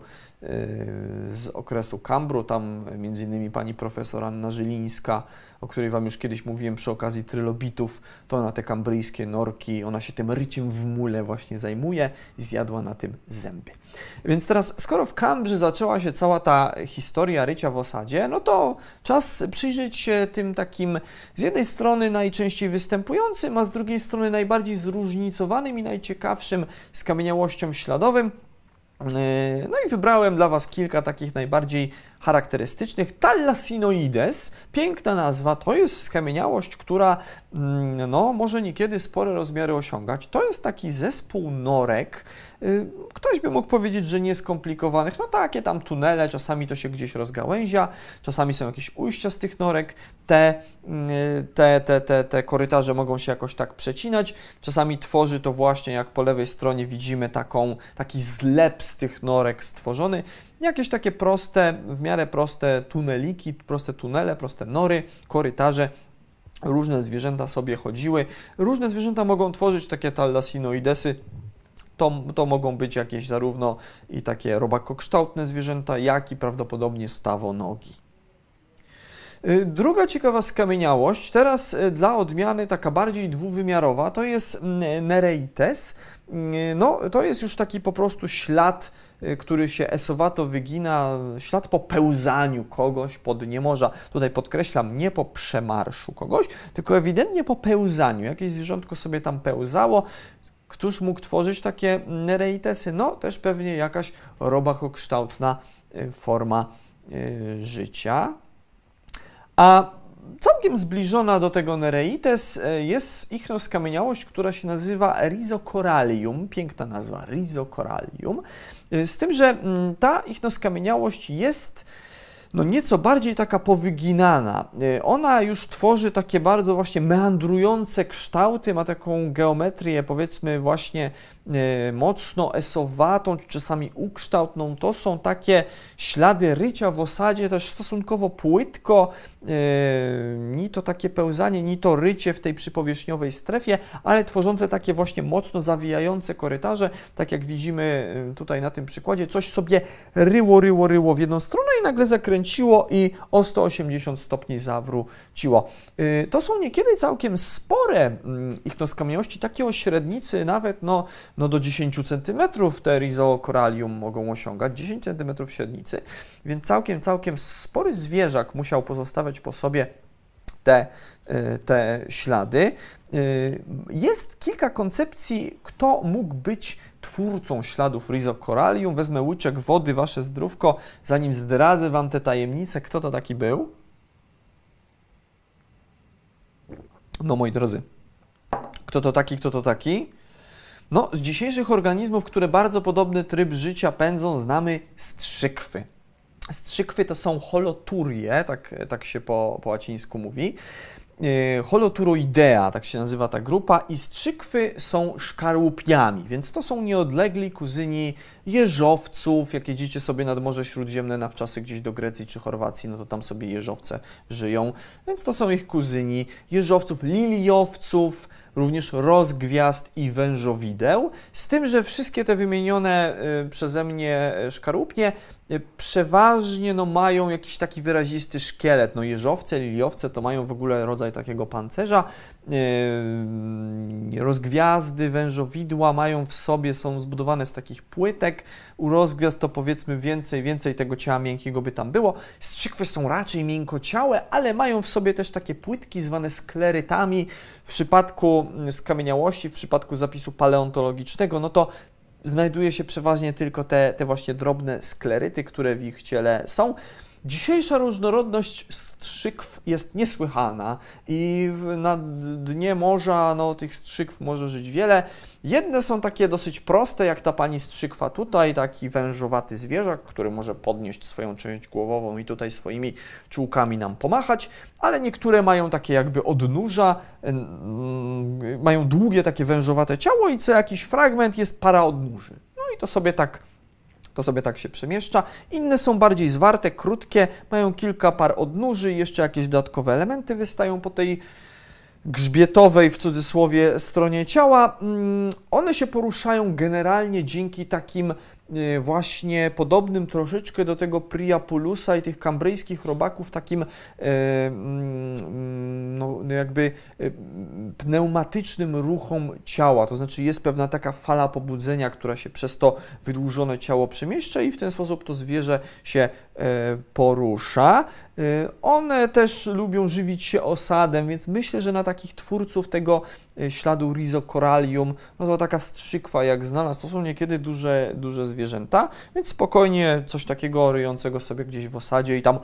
z okresu Kambru, tam między innymi pani profesor Anna Żylińska, o której Wam już kiedyś mówiłem przy okazji trylobitów, to ona te kambryjskie norki, ona się tym ryciem w mule właśnie zajmuje i zjadła na tym zęby. Więc teraz, skoro w Kambrze zaczęła się cała ta historia rycia w osadzie, no to czas przyjrzeć się tym takim z jednej strony najczęściej występującym, a z drugiej strony najbardziej zróżnicowanym i najciekawszym skamieniałościom śladowym, no i wybrałem dla Was kilka takich najbardziej charakterystycznych. Thalasinoides, piękna nazwa, to jest skamieniałość, która mm, no, może niekiedy spore rozmiary osiągać. To jest taki zespół norek, ktoś by mógł powiedzieć, że nieskomplikowanych, no takie tam tunele, czasami to się gdzieś rozgałęzia, czasami są jakieś ujścia z tych norek, te, y, te, te, te, te korytarze mogą się jakoś tak przecinać, czasami tworzy to właśnie, jak po lewej stronie widzimy taką, taki zlep z tych norek stworzony, jakieś takie proste, w miarę proste tuneliki, proste tunele, proste nory, korytarze, różne zwierzęta sobie chodziły. Różne zwierzęta mogą tworzyć takie thalasinoidesy, to, to mogą być jakieś zarówno i takie robakokształtne zwierzęta, jak i prawdopodobnie stawonogi. Y, druga ciekawa skamieniałość, teraz y, dla odmiany taka bardziej dwuwymiarowa, to jest mm, Nereites. Y, no, to jest już taki po prostu ślad który się esowato wygina, ślad po pełzaniu kogoś pod niemorza. Tutaj podkreślam, nie po przemarszu kogoś, tylko ewidentnie po pełzaniu. Jakieś zwierzątko sobie tam pełzało. Któż mógł tworzyć takie nereitesy? No, też pewnie jakaś robakokształtna y, forma y, życia. A całkiem zbliżona do tego Nereites jest ichnoskamieniałość, która się nazywa Rhizocorallium. Piękna nazwa, Rhizocorallium. Y, z tym, że mm, ta ichnoskamieniałość jest no nieco bardziej taka powyginana. Y, ona już tworzy takie bardzo właśnie meandrujące kształty, ma taką geometrię powiedzmy właśnie mocno esowatą, czy czasami ukształtną. To są takie ślady rycia w osadzie, też stosunkowo płytko, ni to takie pełzanie, ni to rycie w tej przypowierzchniowej strefie, ale tworzące takie właśnie mocno zawijające korytarze, tak jak widzimy tutaj na tym przykładzie, coś sobie ryło, ryło, ryło w jedną stronę i nagle zakręciło i o 180 stopni zawróciło. To są niekiedy całkiem spore ichnoskamieniości, takie o średnicy nawet no, no do 10 cm te Rhizocorallium mogą osiągać, 10 cm średnicy, więc całkiem, całkiem spory zwierzak musiał pozostawiać po sobie te, y, te ślady. Y, jest kilka koncepcji, kto mógł być twórcą śladów Rhizocorallium. Wezmę łyczek wody, wasze zdrówko, zanim zdradzę wam te tajemnice. Kto to taki był? No moi drodzy, kto to taki, kto to taki? No, z dzisiejszych organizmów, które bardzo podobny tryb życia pędzą, znamy strzykwy. Strzykwy to są holoturie, tak, tak się po, po łacińsku mówi. e, holoturoidea, tak się nazywa ta grupa, i strzykwy są szkarłupniami, więc to są nieodlegli kuzyni jeżowców. Jak jedziecie sobie nad Morze Śródziemne na wczasy gdzieś do Grecji czy Chorwacji, no to tam sobie jeżowce żyją, więc to są ich kuzyni jeżowców, liliowców, również rozgwiazd i wężowideł, z tym, że wszystkie te wymienione y, przeze mnie y, szkarupnie y, przeważnie no, mają jakiś taki wyrazisty szkielet. No, jeżowce, liliowce to mają w ogóle rodzaj takiego pancerza. Rozgwiazdy, wężowidła mają w sobie, są zbudowane z takich płytek. U rozgwiazd to powiedzmy więcej, więcej tego ciała miękkiego by tam było. Strzykwy są raczej miękkociałe, ale mają w sobie też takie płytki zwane sklerytami. W przypadku skamieniałości, w przypadku zapisu paleontologicznego, no to znajduje się przeważnie tylko te, te właśnie drobne skleryty, które w ich ciele są. Dzisiejsza różnorodność strzykw jest niesłychana i na dnie morza no, tych strzykw może żyć wiele. Jedne są takie dosyć proste, jak ta pani strzykwa tutaj, taki wężowaty zwierzak, który może podnieść swoją część głowową i tutaj swoimi czułkami nam pomachać, ale niektóre mają takie jakby odnóża, mają długie takie wężowate ciało i co jakiś fragment jest para odnóży. No i to sobie tak to sobie tak się przemieszcza. Inne są bardziej zwarte, krótkie, mają kilka par odnóży jeszcze jakieś dodatkowe elementy wystają po tej grzbietowej, w cudzysłowie, stronie ciała. Mm, one się poruszają generalnie dzięki takim właśnie podobnym troszeczkę do tego Priapulusa i tych kambryjskich robaków, takim y, mm, no, jakby y, pneumatycznym ruchom ciała. To znaczy jest pewna taka fala pobudzenia, która się przez to wydłużone ciało przemieszcza i w ten sposób to zwierzę się porusza. One też lubią żywić się osadem, więc myślę, że na takich twórców tego śladu Rhizocorallium, no to taka strzykwa jak znalazł, to są niekiedy duże, duże zwierzęta, więc spokojnie coś takiego ryjącego sobie gdzieś w osadzie i tam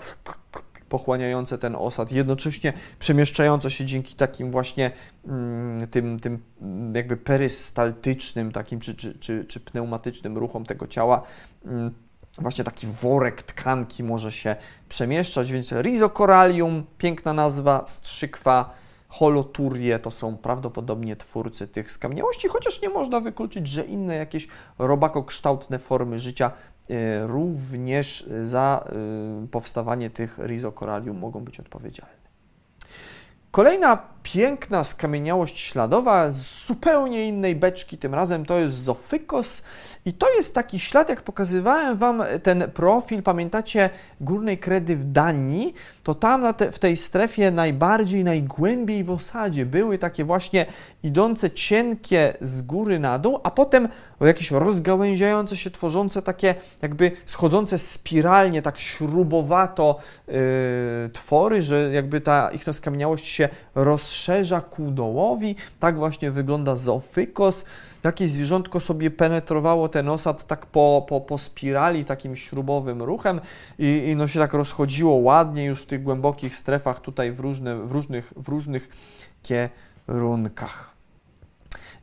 pochłaniające ten osad, jednocześnie przemieszczające się dzięki takim właśnie mm, tym, tym jakby perystaltycznym takim czy, czy, czy, czy pneumatycznym ruchom tego ciała. Właśnie taki worek tkanki może się przemieszczać, więc Rhizocorallium, piękna nazwa, strzykwa, holoturie to są prawdopodobnie twórcy tych skamieniałości, chociaż nie można wykluczyć, że inne jakieś robakokształtne formy życia e, również za e, powstawanie tych rizokoralium mogą być odpowiedzialne. Kolejna piękna skamieniałość śladowa z zupełnie innej beczki, tym razem to jest Zofykos i to jest taki ślad, jak pokazywałem Wam ten profil, pamiętacie Górnej Kredy w Danii, to tam te, w tej strefie najbardziej, najgłębiej w osadzie były takie właśnie idące cienkie z góry na dół, a potem jakieś rozgałęziające się, tworzące takie jakby schodzące spiralnie, tak śrubowato yy, twory, że jakby ta ich skamieniałość się rozszerza ku dołowi. Tak właśnie wygląda zoofykos. Jakieś zwierzątko sobie penetrowało ten osad tak po, po, po spirali, takim śrubowym ruchem i, i no się tak rozchodziło ładnie już w tych głębokich strefach tutaj w, różne, w, różnych, w różnych kierunkach.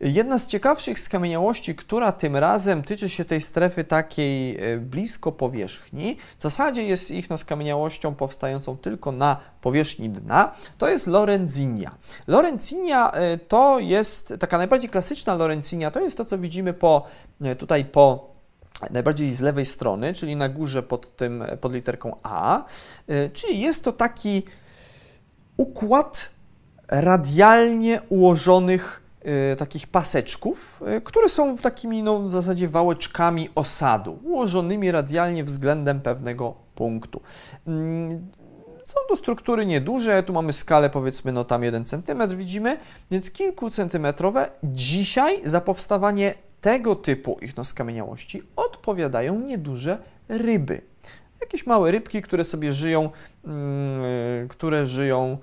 Jedna z ciekawszych skamieniałości, która tym razem tyczy się tej strefy takiej e, blisko powierzchni, w zasadzie jest ich no, skamieniałością powstającą tylko na powierzchni dna, to jest Lorenzinia. Lorenzinia e, to jest taka najbardziej klasyczna Lorenzinia, to jest to, co widzimy po, e, tutaj po najbardziej z lewej strony, czyli na górze pod, tym, pod literką A, czyli jest to taki układ radialnie ułożonych takich paseczków, y, które są takimi no, w zasadzie wałeczkami osadu, ułożonymi radialnie względem pewnego punktu. Mm, są to struktury nieduże, tu mamy skalę powiedzmy no tam 1 cm widzimy, więc kilkucentymetrowe. Dzisiaj za powstawanie tego typu ich no, skamieniałości odpowiadają nieduże ryby. Jakieś małe rybki, które sobie żyją, yy, które żyją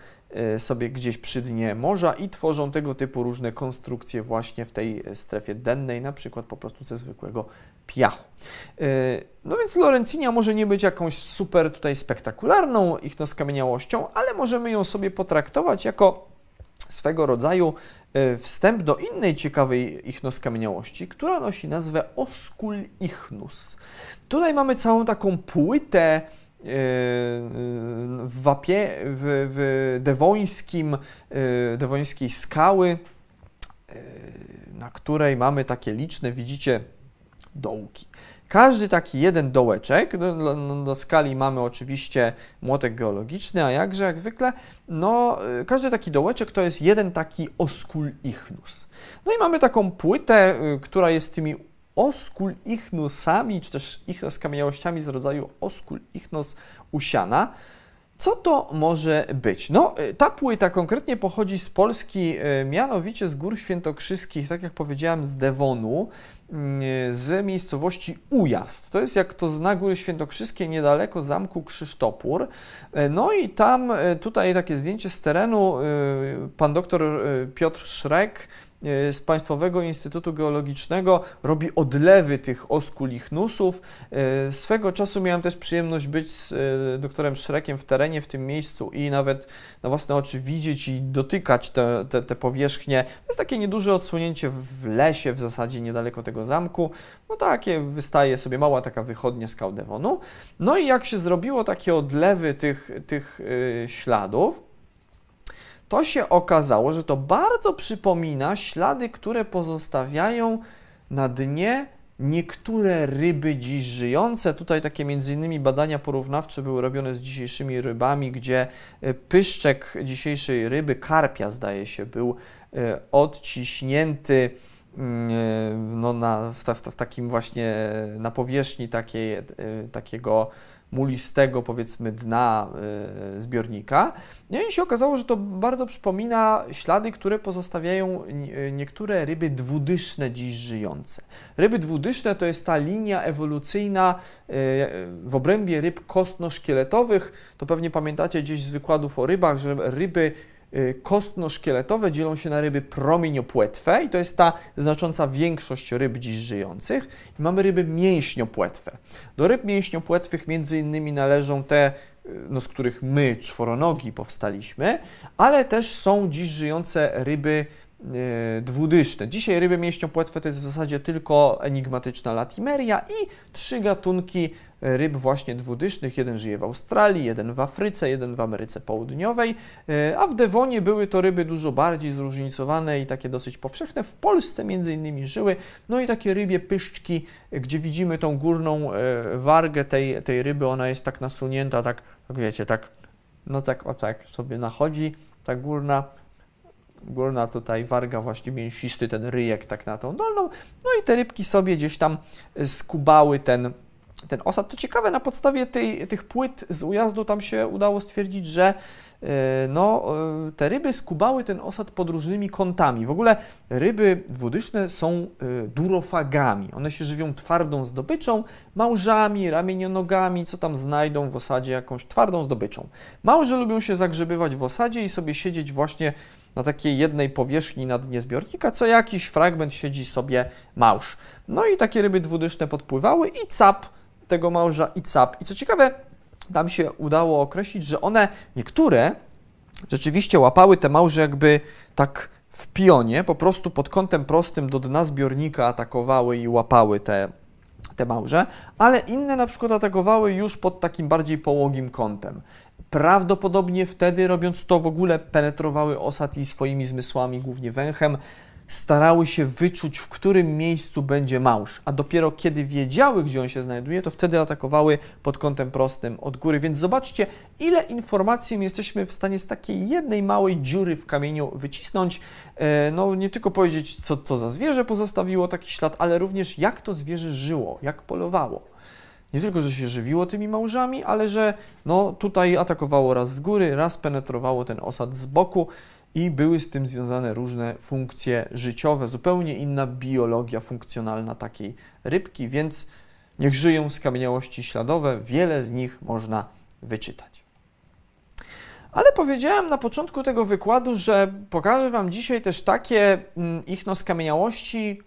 sobie gdzieś przy dnie morza i tworzą tego typu różne konstrukcje właśnie w tej strefie dennej, na przykład po prostu ze zwykłego piachu. E, no więc Lorencinia może nie być jakąś super tutaj spektakularną ich skamieniałością, ale możemy ją sobie potraktować jako swego rodzaju e, wstęp do innej ciekawej ichnoskamieniałości, która nosi nazwę Oscul ichnus. Tutaj mamy całą taką płytę w Wapie, w, w dewońskim, dewońskiej skały, na której mamy takie liczne, widzicie, dołki. Każdy taki jeden dołeczek, do, skali mamy oczywiście młotek geologiczny, a jakże, jak zwykle, no, każdy taki dołeczek to jest jeden taki oskul ichnus. No i mamy taką płytę, która jest tymi oskul ichnusami, czy też ichnos kamieniałościami z rodzaju oskul ichnos usiana. Co to może być? No, y, ta płyta konkretnie pochodzi z Polski, y, mianowicie z Gór Świętokrzyskich, tak jak powiedziałem, z Devonu, y, z miejscowości Ujazd. To jest, jak to zna Góry Świętokrzyskie, niedaleko zamku Krzysztopór. No i tam, tutaj takie zdjęcie z terenu, pan doktor Piotr Szrek z Państwowego Instytutu Geologicznego robi odlewy tych oskulichnusów. E, swego czasu miałem też przyjemność być z e, doktorem Szrekiem w terenie w tym miejscu i nawet na własne oczy widzieć i dotykać te, te, te powierzchnie. To jest takie nieduże odsłonięcie w lesie, w zasadzie niedaleko tego zamku. No takie wystaje sobie mała taka wychodnia z Kaudewonu. No i jak się zrobiło takie odlewy tych, tych śladów, to się okazało, że to bardzo przypomina ślady, które pozostawiają na dnie niektóre ryby dziś żyjące. Tutaj takie między innymi badania porównawcze były robione z dzisiejszymi rybami, gdzie e, pyszczek dzisiejszej ryby, karpia zdaje się, był e, odciśnięty mm, e, no, na, w, w, w takim właśnie na powierzchni takiej, takiego mulistego, powiedzmy, dna y, zbiornika. No i się okazało, że to bardzo przypomina ślady, które pozostawiają niektóre ryby dwudyszne dziś żyjące. Ryby dwudyszne to jest ta linia ewolucyjna y, w obrębie ryb kostno-szkieletowych. To pewnie pamiętacie gdzieś z wykładów o rybach, że ryby kostno-szkieletowe dzielą się na ryby promieniopłetwe i to jest ta znacząca większość ryb dziś żyjących. I mamy ryby mięśniopłetwe. Do ryb mięśniopłetwych między innymi należą te, y, no, z których my, czworonogi, powstaliśmy, ale też są dziś żyjące ryby y, dwudyszne. Dzisiaj ryby mięśniopłetwe to jest w zasadzie tylko enigmatyczna latimeria i trzy gatunki ryb właśnie dwudysznych. Jeden żyje w Australii, jeden w Afryce, jeden w Ameryce Południowej, e, a w Dewonie były to ryby dużo bardziej zróżnicowane i takie dosyć powszechne. W Polsce między innymi żyły, no i takie rybie pyszczki, gdzie widzimy tą górną e, wargę tej, tej ryby, ona jest tak nasunięta, tak, tak wiecie, tak, no tak, o tak sobie nachodzi, ta górna, górna tutaj warga właśnie mięsisty, ten ryjek tak na tą dolną, no i te rybki sobie gdzieś tam skubały ten, ten osad. To ciekawe, na podstawie tej, tych płyt z ujazdu tam się udało stwierdzić, że e, no, e, te ryby skubały ten osad pod różnymi kątami. W ogóle ryby dwudyszne są e, durofagami. One się żywią twardą zdobyczą, małżami, ramienionogami, co tam znajdą w osadzie, jakąś twardą zdobyczą. Małże lubią się zagrzebywać w osadzie i sobie siedzieć właśnie na takiej jednej powierzchni na dnie zbiornika, co jakiś fragment siedzi sobie małż. No i takie ryby dwudyszne podpływały i cap tego małża i cap. I co ciekawe, tam się udało określić, że one, niektóre rzeczywiście łapały te małże jakby tak w pionie, po prostu pod kątem prostym do dna zbiornika atakowały i łapały te, te małże, ale inne na przykład atakowały już pod takim bardziej połogim kątem. Prawdopodobnie wtedy, robiąc to, w ogóle penetrowały osad i swoimi zmysłami, głównie węchem, starały się wyczuć, w którym miejscu będzie małż, a dopiero kiedy wiedziały, gdzie on się znajduje, to wtedy atakowały pod kątem prostym od góry. Więc zobaczcie, ile informacji my jesteśmy w stanie z takiej jednej małej dziury w kamieniu wycisnąć. E, no, nie tylko powiedzieć, co, co za zwierzę pozostawiło taki ślad, ale również jak to zwierzę żyło, jak polowało nie tylko, że się żywiło tymi małżami, ale że no, tutaj atakowało raz z góry, raz penetrowało ten osad z boku i były z tym związane różne funkcje życiowe, zupełnie inna biologia funkcjonalna takiej rybki, więc niech żyją skamieniałości śladowe, wiele z nich można wyczytać. Ale powiedziałem na początku tego wykładu, że pokażę Wam dzisiaj też takie mm, ichno skamieniałości,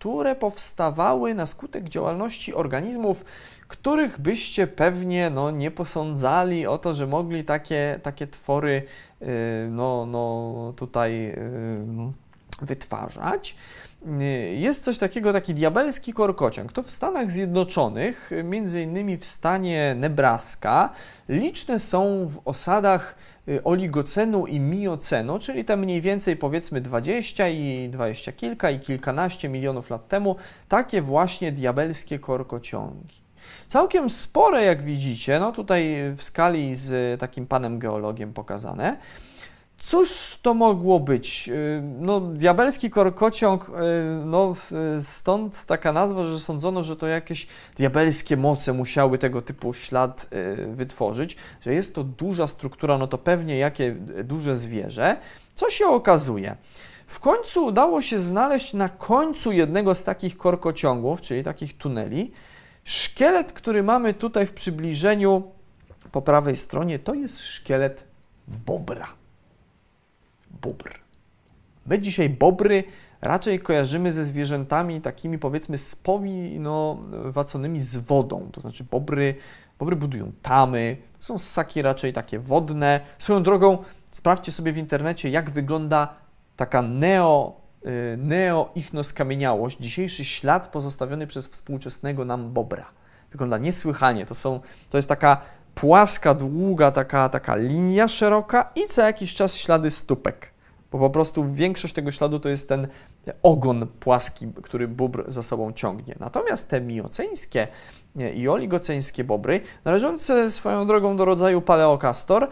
które powstawały na skutek działalności organizmów, których byście pewnie no, nie posądzali o to, że mogli takie, takie twory y, no, no, tutaj y, wytwarzać. jest coś takiego, taki diabelski korkociąg. To w Stanach Zjednoczonych, między innymi w stanie Nebraska, liczne są w osadach y, oligocenu i miocenu, czyli te mniej więcej powiedzmy 20 i 20 kilka i kilkanaście milionów lat temu, takie właśnie diabelskie korkociągi. Całkiem spore, jak widzicie, no tutaj w skali z takim panem geologiem pokazane. Cóż to mogło być? Y, no, diabelski korkociąg, y, no, stąd taka nazwa, że sądzono, że to jakieś diabelskie moce musiały tego typu ślad wytworzyć, że jest to duża struktura, no to pewnie jakie duże zwierzę. Co się okazuje? W końcu udało się znaleźć na końcu jednego z takich korkociągów, czyli takich tuneli, szkielet, który mamy tutaj w przybliżeniu po prawej stronie, to jest szkielet bobra bóbr. My dzisiaj bobry raczej kojarzymy ze zwierzętami takimi powiedzmy spowinowaconymi z wodą, to znaczy bobry, bobry budują tamy, są ssaki raczej takie wodne. Swoją drogą sprawdźcie sobie w internecie, jak wygląda taka neo, neo-ichnoskamieniałość, dzisiejszy ślad pozostawiony przez współczesnego nam bobra. Wygląda niesłychanie, to, są, to jest taka płaska, długa taka, taka linia szeroka i co jakiś czas ślady stópek. Bo po prostu większość tego śladu to jest ten ogon płaski, który bóbr za sobą ciągnie. Natomiast te mioceńskie i oligoceńskie bobry, należące swoją drogą do rodzaju paleokastor,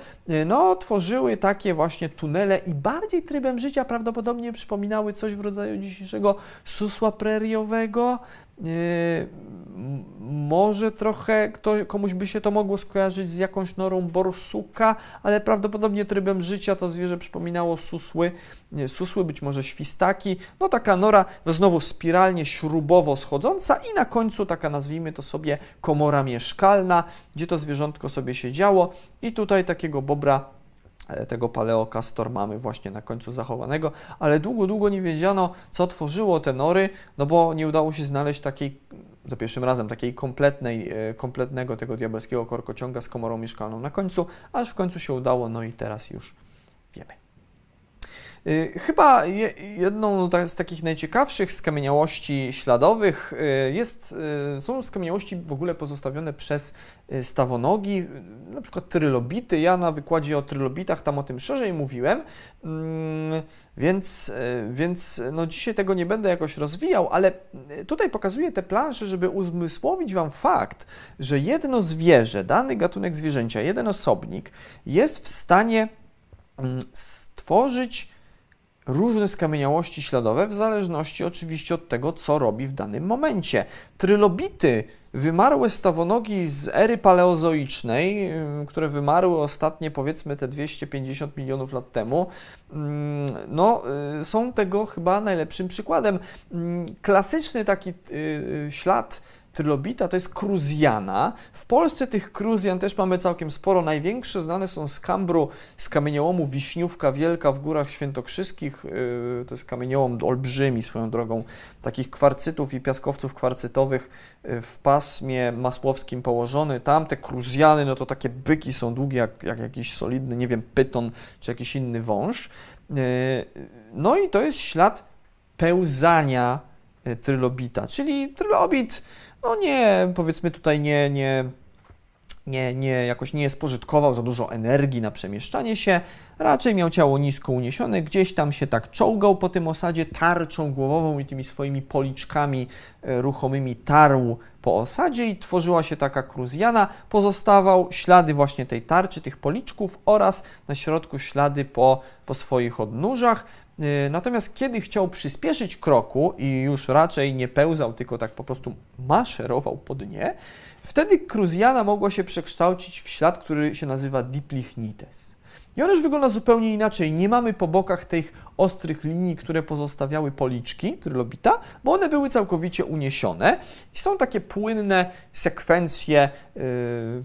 no, tworzyły takie właśnie tunele i bardziej trybem życia prawdopodobnie przypominały coś w rodzaju dzisiejszego susła preriowego, może trochę kto, komuś by się to mogło skojarzyć z jakąś norą borsuka, ale prawdopodobnie trybem życia to zwierzę przypominało susły, susły być może świstaki. No taka nora znowu spiralnie śrubowo schodząca i na końcu taka nazwijmy to sobie komora mieszkalna, gdzie to zwierzątko sobie siedziało i tutaj takiego bobra tego paleokastor mamy właśnie na końcu zachowanego, ale długo, długo nie wiedziano, co tworzyło te nory, no bo nie udało się znaleźć takiej, za pierwszym razem, takiej kompletnej, e, kompletnego tego diabelskiego korkociąga z komorą mieszkalną na końcu, aż w końcu się udało, no i teraz już wiemy. Y, chyba jedną z takich najciekawszych skamieniałości śladowych y, jest, y, są skamieniałości w ogóle pozostawione przez stawonogi, na przykład trylobity. Ja na wykładzie o trylobitach tam o tym szerzej mówiłem, mm, więc, więc no dzisiaj tego nie będę jakoś rozwijał, ale tutaj pokazuję te plansze, żeby uzmysłowić Wam fakt, że jedno zwierzę, dany gatunek zwierzęcia, jeden osobnik jest w stanie mm, stworzyć różne skamieniałości śladowe, w zależności oczywiście od tego, co robi w danym momencie. Trylobity, wymarłe stawonogi z ery paleozoicznej, y, które wymarły ostatnie powiedzmy te 250 milionów lat temu, no, y, są tego chyba najlepszym przykładem. Klasyczny taki y, ślad trylobita to jest kruzjana. W Polsce tych kruzjan też mamy całkiem sporo. Największe znane są z Kambru, z kamieniołomu Wiśniówka Wielka w Górach Świętokrzyskich. Y, to jest kamieniołom olbrzymi swoją drogą, takich kwarcytów i piaskowców kwarcytowych y, w pasmie masłowskim położony. Tam te kruzjany, no to takie byki są długie jak, jak jakiś solidny, nie wiem, pyton czy jakiś inny wąż. Y, no i to jest ślad pełzania trylobita, czyli trylobit no nie, powiedzmy tutaj nie, nie, nie, nie, jakoś nie spożytkował za dużo energii na przemieszczanie się, raczej miał ciało nisko uniesione, gdzieś tam się tak czołgał po tym osadzie tarczą głowową i tymi swoimi policzkami e, ruchomymi tarł po osadzie i tworzyła się taka kruzjana. Pozostawał ślady właśnie tej tarczy, tych policzków oraz na środku ślady po, po swoich odnóżach. Y, natomiast kiedy chciał przyspieszyć kroku i już raczej nie pełzał, tylko tak po prostu maszerował po dnie, wtedy kruzjana mogła się przekształcić w ślad, który się nazywa diplichnites. I on już wygląda zupełnie inaczej. Nie mamy po bokach tych ostrych linii, które pozostawiały policzki trylobita, bo one były całkowicie uniesione i są takie płynne sekwencje yy,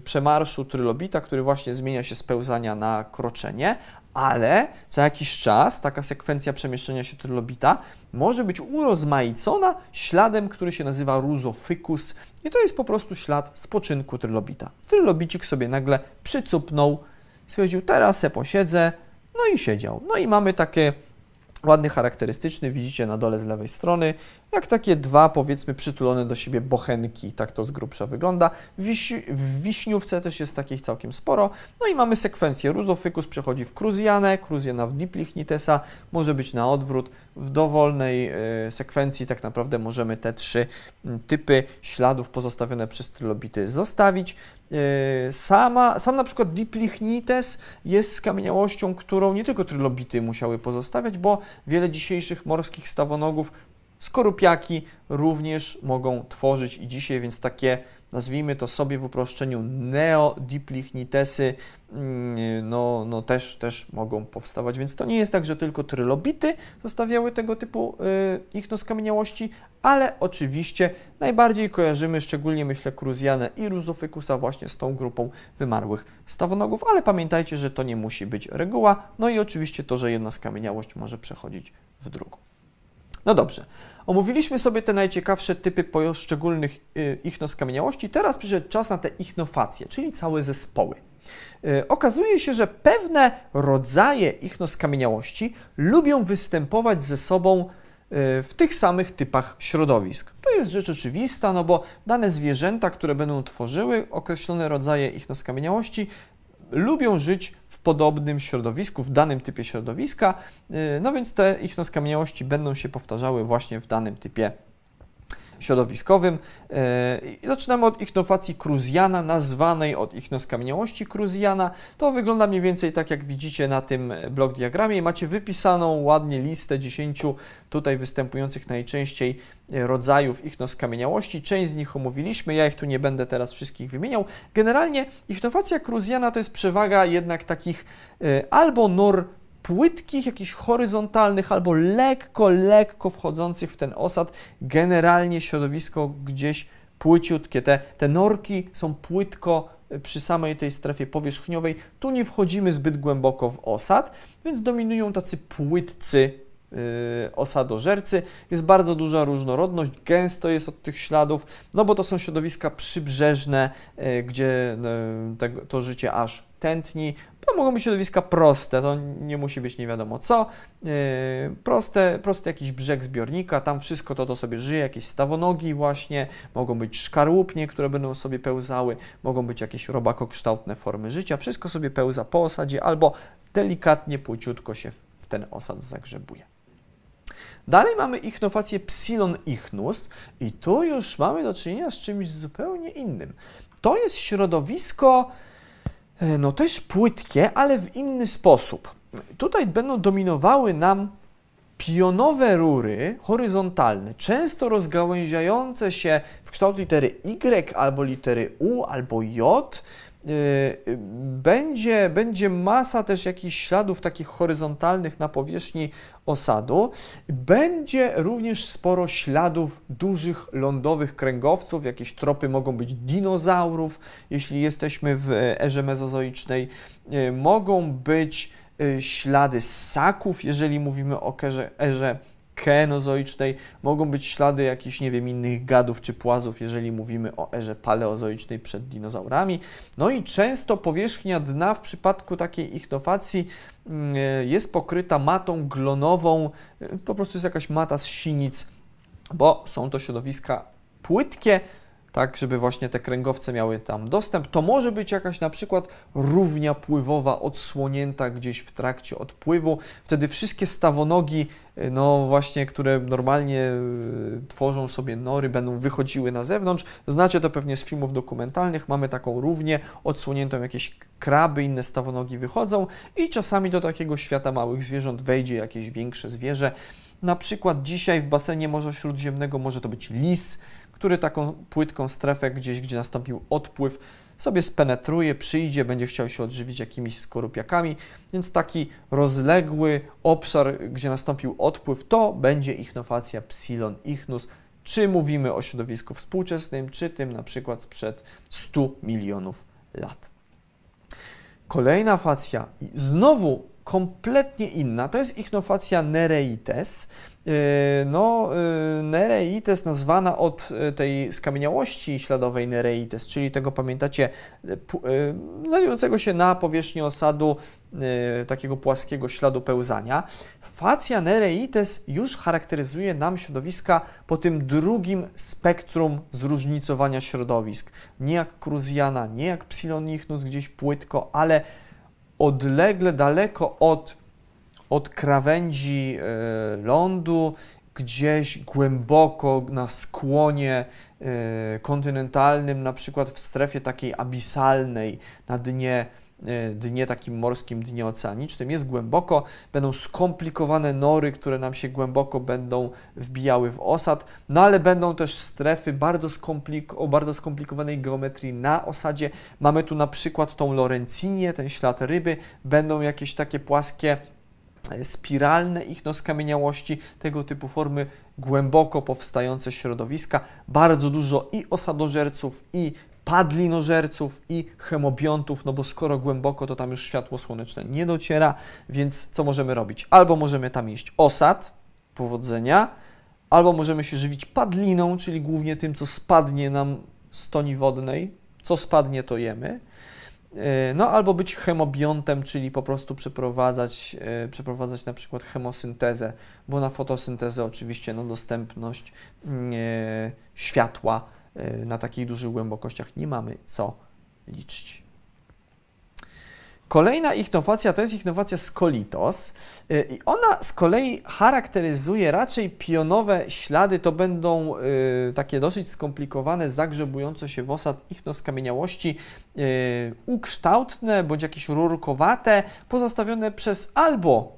przemarszu trylobita, który właśnie zmienia się z pełzania na kroczenie, ale co jakiś czas taka sekwencja przemieszczenia się trylobita może być urozmaicona śladem, który się nazywa rusofykus i to jest po prostu ślad spoczynku trylobita. Trylobicik sobie nagle przycupnął, stwierdził, teraz se posiedzę, no i siedział. No i mamy takie ładny, charakterystyczny, widzicie na dole z lewej strony, jak takie dwa, powiedzmy, przytulone do siebie bochenki, tak to z grubsza wygląda. Wiś, w wiśniówce też jest takich całkiem sporo. No i mamy sekwencję. Ruzofykus przechodzi w kruzjanę, kruzjana w diplichnitesa, może być na odwrót. W dowolnej y, sekwencji tak naprawdę możemy te trzy typy śladów pozostawione przez trylobity zostawić. Y, sama, sam na przykład diplichnites jest skamieniałością, którą nie tylko trylobity musiały pozostawiać, bo wiele dzisiejszych morskich stawonogów skorupiaki również mogą tworzyć i dzisiaj, więc takie nazwijmy to sobie w uproszczeniu neodiplichnitesy mm, no, no też, też mogą powstawać, więc to nie jest tak, że tylko trylobity zostawiały tego typu y, ichnoskamieniałości, ale oczywiście najbardziej kojarzymy, szczególnie myślę Kruzjanę i Ruzofykusa właśnie z tą grupą wymarłych stawonogów, ale pamiętajcie, że to nie musi być reguła, no i oczywiście to, że jedna skamieniałość może przechodzić w drugą. No dobrze, omówiliśmy sobie te najciekawsze typy poszczególnych y, ichnoskamieniałości. Teraz przyszedł czas na te ichnofacje, czyli całe zespoły. Y, okazuje się, że pewne rodzaje ichnoskamieniałości lubią występować ze sobą y, w tych samych typach środowisk. To jest rzecz oczywista, no bo dane zwierzęta, które będą tworzyły określone rodzaje ichnoskamieniałości, lubią żyć podobnym środowisku, w danym typie środowiska, y, no więc te ichnoskamieniałości będą się powtarzały właśnie w danym typie środowiskowym. Y, I zaczynamy od ichnofacji Kruzjana, nazwanej od ichnoskamieniałości Kruzjana. To wygląda mniej więcej tak, jak widzicie na tym blok diagramie. Macie wypisaną ładnie listę 10 tutaj występujących najczęściej e, rodzajów ichnoskamieniałości. Część z nich omówiliśmy, ja ich tu nie będę teraz wszystkich wymieniał. Generalnie ichnofacja kruzjana to jest przewaga jednak takich e, albo nor płytkich, jakichś horyzontalnych, albo lekko, lekko wchodzących w ten osad. Generalnie środowisko gdzieś płyciutkie. Te, te norki są płytko e, przy samej tej strefie powierzchniowej. Tu nie wchodzimy zbyt głęboko w osad, więc dominują tacy płytcy Y, osadożercy. Jest bardzo duża różnorodność, gęsto jest od tych śladów, no bo to są środowiska przybrzeżne, y, gdzie y, to życie aż tętni. To mogą być środowiska proste, to nie musi być nie wiadomo co. Proste, prosty jakiś brzeg zbiornika, tam wszystko to, to sobie żyje, jakieś stawonogi właśnie, mogą być szkarłupnie, które będą sobie pełzały, mogą być jakieś robakokształtne formy życia, wszystko sobie pełza po osadzie albo delikatnie, płyciutko się w ten osad zagrzebuje. Dalej mamy ichnofację psilon ichnus i tu już mamy do czynienia z czymś zupełnie innym. To jest środowisko, no też płytkie, ale w inny sposób. Tutaj będą dominowały nam pionowe rury horyzontalne, często rozgałęziające się w kształt litery Y albo litery U albo J, będzie, będzie masa też jakichś śladów takich horyzontalnych na powierzchni osadu. Będzie również sporo śladów dużych lądowych kręgowców, jakieś tropy mogą być dinozaurów, jeśli jesteśmy w erze mezozoicznej. Y, mogą być ślady ssaków, jeżeli mówimy o erze, erze kenozoicznej, mogą być ślady jakichś, nie wiem, innych gadów czy płazów, jeżeli mówimy o erze paleozoicznej przed dinozaurami. No i często powierzchnia dna w przypadku takiej ichnofacji mm, jest pokryta matą glonową, po prostu jest jakaś mata z sinic, bo są to środowiska płytkie, tak, żeby właśnie te kręgowce miały tam dostęp. To może być jakaś na przykład równia pływowa odsłonięta gdzieś w trakcie odpływu. Wtedy wszystkie stawonogi, y, no właśnie, które normalnie y, tworzą sobie nory, będą wychodziły na zewnątrz. Znacie to pewnie z filmów dokumentalnych. Mamy taką równię odsłoniętą, jakieś kraby, inne stawonogi wychodzą i czasami do takiego świata małych zwierząt wejdzie jakieś większe zwierzę. Na przykład dzisiaj w basenie Morza Śródziemnego może to być lis, który taką płytką strefę gdzieś, gdzie nastąpił odpływ, sobie spenetruje, przyjdzie, będzie chciał się odżywić jakimiś skorupiakami, więc taki rozległy obszar, gdzie nastąpił odpływ, to będzie ichnofacja Psilon ichnus, czy mówimy o środowisku współczesnym, czy tym na przykład sprzed 100 milionów lat. Kolejna facja, znowu kompletnie inna. To jest ichnofacja nereites. Yy, no, yy, Nereites nazwana od yy, tej skamieniałości śladowej Nereites, czyli tego, pamiętacie, znajdującego się na powierzchni osadu takiego płaskiego śladu pełzania. Facja Nereites już charakteryzuje nam środowiska po tym drugim spektrum zróżnicowania środowisk. Nie jak Cruziana, nie jak Psilonichnus gdzieś płytko, ale odlegle, daleko od od krawędzi e, lądu, gdzieś głęboko na skłonie e, kontynentalnym, na przykład w strefie takiej abisalnej, na dnie, e, dnie takim morskim, dnie oceanicznym, jest głęboko, będą skomplikowane nory, które nam się głęboko będą wbijały w osad, no ale będą też strefy bardzo skomplik o bardzo skomplikowanej geometrii na osadzie. Mamy tu na przykład tą Lorencinię, ten ślad ryby, będą jakieś takie płaskie spiralne ich no, skamieniałości, tego typu formy głęboko powstające środowiska, bardzo dużo i osadożerców, i padlinożerców i hemobiontów, no bo skoro głęboko, to tam już światło słoneczne nie dociera, więc co możemy robić? Albo możemy tam jeść osad, powodzenia, albo możemy się żywić padliną, czyli głównie tym, co spadnie nam z toni wodnej, co spadnie, to jemy. E, no albo być hemobiontem, czyli po prostu przeprowadzać, e, przeprowadzać na przykład hemosyntezę, bo na fotosyntezę oczywiście no, dostępność mm, e, światła na takich dużych głębokościach nie mamy co liczyć. Kolejna ichnowacja to jest ichnowacja skolitos y, i ona z kolei charakteryzuje raczej pionowe ślady, to będą y, takie dosyć skomplikowane, zagrzebujące się w osad ichnoskamieniałości, y, ukształtne bądź jakieś rurkowate, pozostawione przez albo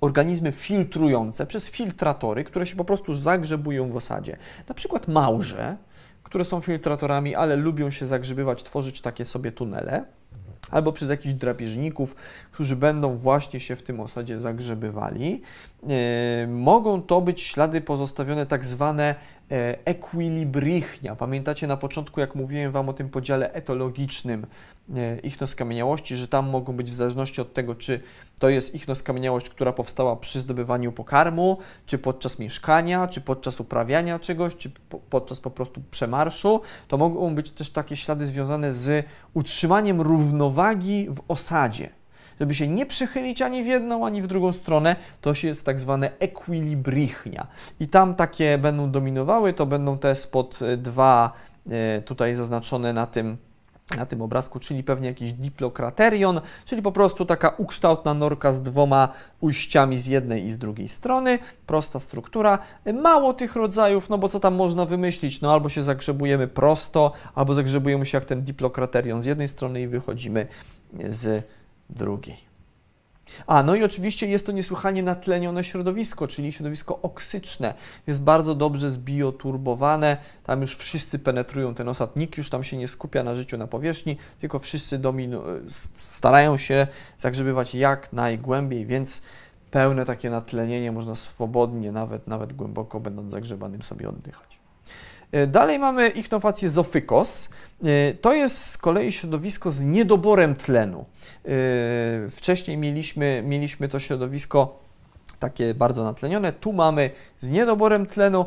organizmy filtrujące, przez filtratory, które się po prostu zagrzebują w osadzie. Na przykład małże, które są filtratorami, ale lubią się zagrzebywać, tworzyć takie sobie tunele albo przez jakichś drapieżników, którzy będą właśnie się w tym osadzie zagrzebywali. E, mogą to być ślady pozostawione tak zwane e, ekwilibrichnia. Pamiętacie na początku, jak mówiłem Wam o tym podziale etologicznym e, ichnoskamieniałości, że tam mogą być w zależności od tego, czy to jest ichnoskamieniałość, która powstała przy zdobywaniu pokarmu, czy podczas mieszkania, czy podczas uprawiania czegoś, czy po, podczas po prostu przemarszu. To mogą być też takie ślady związane z utrzymaniem równowagi w osadzie żeby się nie przychylić ani w jedną, ani w drugą stronę, to się jest tak zwane ekwilibrichnia. I tam takie będą dominowały, to będą te spod dwa e, tutaj zaznaczone na tym na tym obrazku, czyli pewnie jakiś diplokraterion, czyli po prostu taka ukształtna norka z dwoma ujściami z jednej i z drugiej strony, prosta struktura, mało tych rodzajów, no bo co tam można wymyślić, no albo się zagrzebujemy prosto, albo zagrzebujemy się jak ten diplokraterion z jednej strony i wychodzimy z drugiej. A, no i oczywiście jest to niesłychanie natlenione środowisko, czyli środowisko oksyczne. Jest bardzo dobrze zbioturbowane, tam już wszyscy penetrują ten osad, nikt już tam się nie skupia na życiu na powierzchni, tylko wszyscy dominu- starają się zagrzebywać jak najgłębiej, więc pełne takie natlenienie można swobodnie, nawet, nawet głęboko będąc zagrzebanym sobie oddychać. E, dalej mamy ichnowację zofykos. E, to jest z kolei środowisko z niedoborem tlenu. E, wcześniej mieliśmy, mieliśmy to środowisko takie bardzo natlenione. Tu mamy z niedoborem tlenu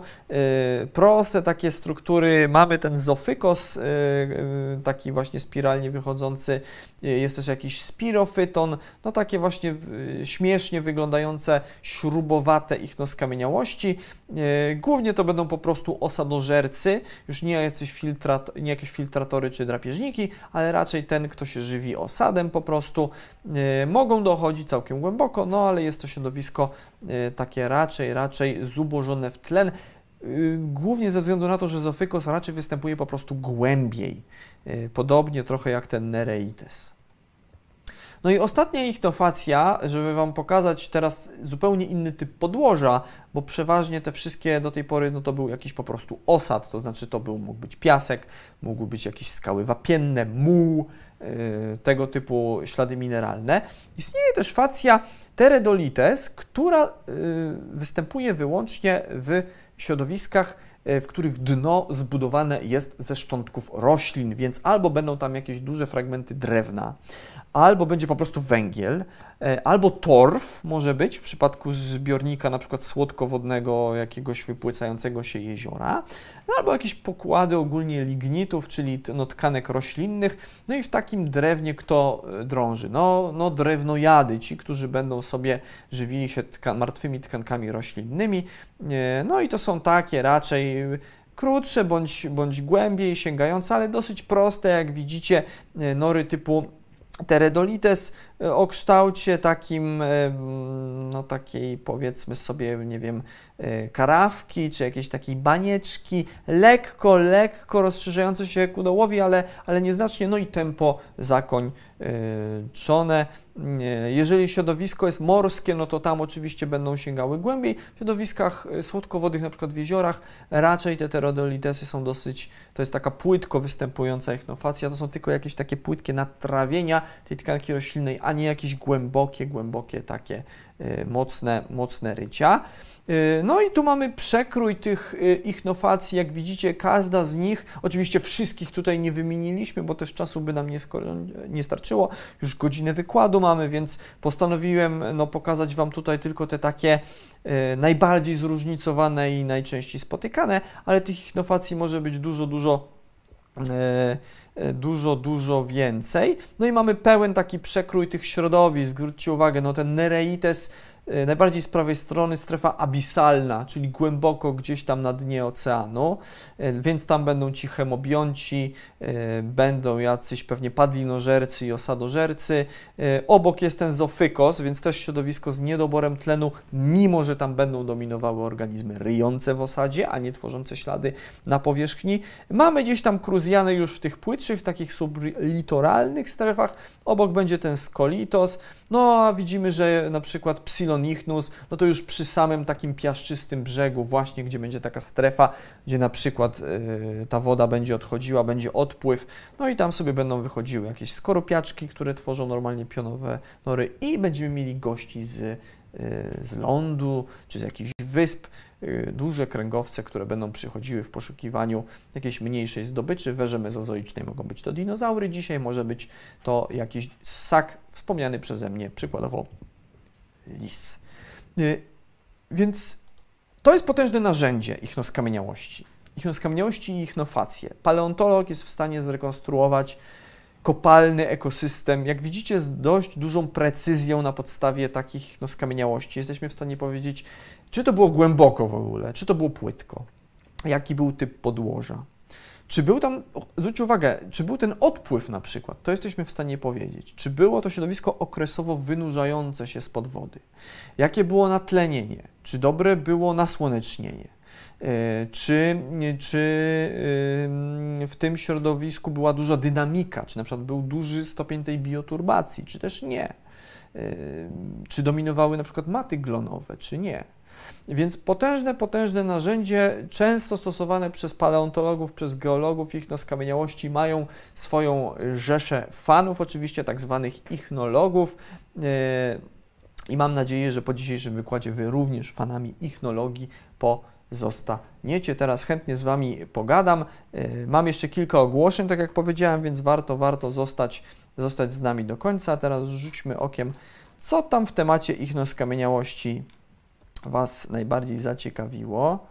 y, proste takie struktury. Mamy ten zofykos, y, y, taki właśnie spiralnie wychodzący. Jest też jakiś spirofyton, no takie właśnie śmiesznie wyglądające, śrubowate ichnoskamieniałości. Głównie to będą po prostu osadożercy, już nie, filtrat, nie jakieś filtratory czy drapieżniki, ale raczej ten, kto się żywi osadem po prostu. Mogą dochodzić całkiem głęboko, no ale jest to środowisko takie raczej, raczej zubożone w tlen, y, głównie ze względu na to, że zofykos raczej występuje po prostu głębiej, y, podobnie trochę jak ten Nereites. No i ostatnia ichnofacja, żeby Wam pokazać teraz zupełnie inny typ podłoża, bo przeważnie te wszystkie do tej pory, no to był jakiś po prostu osad, to znaczy to był, mógł być piasek, mógł być jakieś skały wapienne, muł, Y, tego typu ślady mineralne. Istnieje też facja teredolites, która y, występuje wyłącznie w środowiskach w których dno zbudowane jest ze szczątków roślin, więc albo będą tam jakieś duże fragmenty drewna, albo będzie po prostu węgiel, e, albo torf może być w przypadku zbiornika na przykład słodkowodnego jakiegoś wypłycającego się jeziora, albo jakieś pokłady ogólnie lignitów, czyli no, tkanek roślinnych. No i w takim drewnie kto e, drąży? No, no drewnojady, ci, którzy będą sobie żywili się tka martwymi tkankami roślinnymi. E, no i to są takie raczej krótsze bądź, bądź głębiej sięgające, ale dosyć proste, jak widzicie, nory typu Teredolites o kształcie takim, e, no takiej powiedzmy sobie, nie wiem, e, karawki, czy jakiejś takiej banieczki, lekko, lekko rozszerzające się ku dołowi, ale, ale nieznacznie, no i tempo zakończone. Jeżeli środowisko jest morskie, no to tam oczywiście będą sięgały głębiej. W środowiskach słodkowodnych, na przykład w jeziorach, raczej te terodolitesy są dosyć, to jest taka płytko występująca echnofacja, to są tylko jakieś takie płytkie natrawienia tej tkanki roślinnej, a nie jakieś głębokie, głębokie takie y, mocne, mocne rycia. Y, no i tu mamy przekrój tych y, ichnofacji, jak widzicie, każda z nich, oczywiście wszystkich tutaj nie wymieniliśmy, bo też czasu by nam nie, nie starczyło, już godzinę wykładu mamy, więc postanowiłem no, pokazać Wam tutaj tylko te takie najbardziej zróżnicowane i najczęściej spotykane, ale tych ichnofacji może być dużo, dużo dużo, dużo więcej. No i mamy pełen taki przekrój tych środowisk. Zwróćcie uwagę, no ten Nereites E, najbardziej z prawej strony strefa abisalna, czyli głęboko gdzieś tam na dnie oceanu, e, więc tam będą ci hemobionci, e, będą jacyś pewnie padlinożercy i osadożercy. Obok jest ten zofykos, więc też środowisko z niedoborem tlenu, mimo że tam będą dominowały organizmy ryjące w osadzie, a nie tworzące ślady na powierzchni. Mamy gdzieś tam kruzjany już w tych płytszych, takich sublitoralnych strefach. Obok będzie ten skolitos, no a widzimy, że na przykład Psilonichnus, no to już przy samym takim piaszczystym brzegu, właśnie gdzie będzie taka strefa, gdzie na przykład yy, ta woda będzie odchodziła, będzie odpływ, no i tam sobie będą wychodziły jakieś skorupiaczki, które tworzą normalnie pionowe nory i będziemy mieli gości z, yy, z lądu czy z jakichś wysp, Y, duże kręgowce, które będą przychodziły w poszukiwaniu jakiejś mniejszej zdobyczy. W erze mezozoicznej mogą być to dinozaury, dzisiaj może być to jakiś ssak wspomniany przeze mnie, przykładowo lis. Y, więc to jest potężne narzędzie ichnoskamieniałości. Ichnoskamieniałości i ichnofacje. Paleontolog jest w stanie zrekonstruować kopalny ekosystem. Jak widzicie, z dość dużą precyzją na podstawie takich no, skamieniałości jesteśmy w stanie powiedzieć, czy to było głęboko w ogóle, czy to było płytko, jaki był typ podłoża. Czy był tam, zwróćcie uwagę, czy był ten odpływ na przykład, to jesteśmy w stanie powiedzieć. Czy było to środowisko okresowo wynurzające się spod wody? Jakie było natlenienie? Czy dobre było nasłonecznienie? E, czy, czy w tym środowisku była duża dynamika, czy na przykład był duży stopień tej bioturbacji, czy też nie? E, czy dominowały na przykład maty glonowe, czy nie? Więc potężne, potężne narzędzie, często stosowane przez paleontologów, przez geologów, ich na skamieniałości mają swoją rzeszę fanów, oczywiście tak zwanych ichnologów. E, I mam nadzieję, że po dzisiejszym wykładzie Wy również fanami ichnologii po zostaniecie. Teraz chętnie z Wami pogadam. Y, mam jeszcze kilka ogłoszeń, tak jak powiedziałem, więc warto, warto zostać, zostać z nami do końca. Teraz rzućmy okiem, co tam w temacie ichnoskamieniałości Was najbardziej zaciekawiło.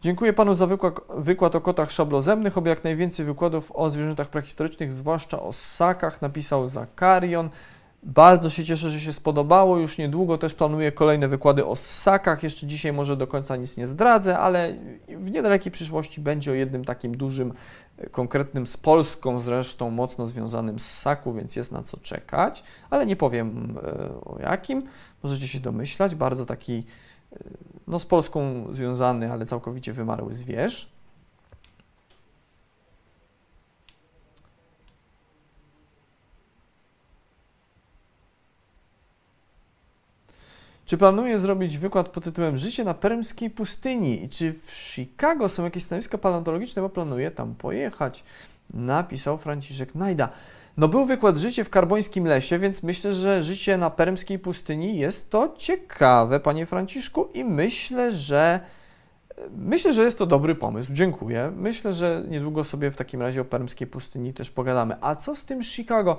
Dziękuję Panu za wykład, wykład o kotach szablozemnych, oby jak najwięcej wykładów o zwierzętach prehistorycznych, zwłaszcza o ssakach, napisał Zakarion. Bardzo się cieszę, że się spodobało. Już niedługo też planuję kolejne wykłady o ssakach. Jeszcze dzisiaj może do końca nic nie zdradzę, ale w niedalekiej przyszłości będzie o jednym takim dużym, konkretnym z Polską zresztą mocno związanym ssaku, więc jest na co czekać, ale nie powiem e, o jakim. Możecie się domyślać. Bardzo taki e, no, z Polską związany, ale całkowicie wymarły zwierz. Czy planuje zrobić wykład pod tytułem Życie na permskiej pustyni? I czy w Chicago są jakieś stanowiska paleontologiczne, bo planuje tam pojechać? Napisał Franciszek Najda. No był wykład życie w karbońskim lesie, więc myślę, że życie na permskiej pustyni jest to ciekawe, panie Franciszku, i myślę, że myślę, że jest to dobry pomysł. Dziękuję. Myślę, że niedługo sobie w takim razie o permskiej pustyni też pogadamy. A co z tym Chicago?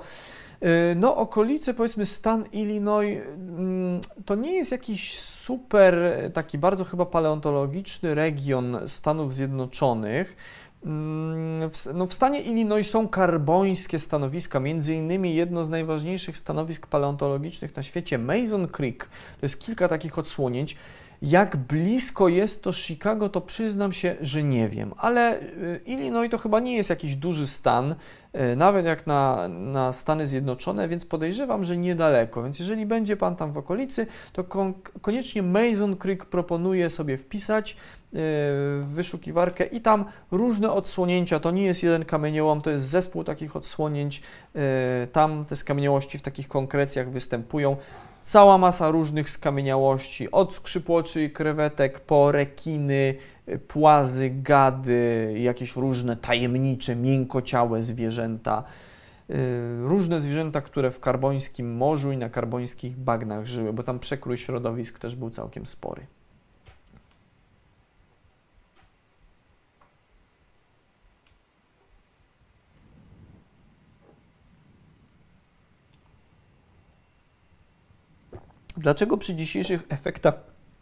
Y, no, okolice, powiedzmy, stan Illinois, mm, to nie jest jakiś super, taki bardzo chyba paleontologiczny region Stanów Zjednoczonych. Mm, w, no w stanie Illinois są karbońskie stanowiska, między innymi jedno z najważniejszych stanowisk paleontologicznych na świecie, Mason Creek. To jest kilka takich odsłonięć. Jak blisko jest to Chicago, to przyznam się, że nie wiem, ale y, Illinois to chyba nie jest jakiś duży stan, y, nawet jak na, na Stany Zjednoczone, więc podejrzewam, że niedaleko. Więc jeżeli będzie Pan tam w okolicy, to kon koniecznie Mason Creek proponuję sobie wpisać y, w wyszukiwarkę i tam różne odsłonięcia, to nie jest jeden kamieniołom, to jest zespół takich odsłonięć, tam te skamieniałości w takich konkrecjach występują cała masa różnych skamieniałości, od skrzypłoczy i krewetek po rekiny, płazy, gady, jakieś różne tajemnicze, miękociałe zwierzęta. Y, różne zwierzęta, które w karbońskim morzu i na karbońskich bagnach żyły, bo tam przekrój środowisk też był całkiem spory. Dlaczego przy dzisiejszych efektach,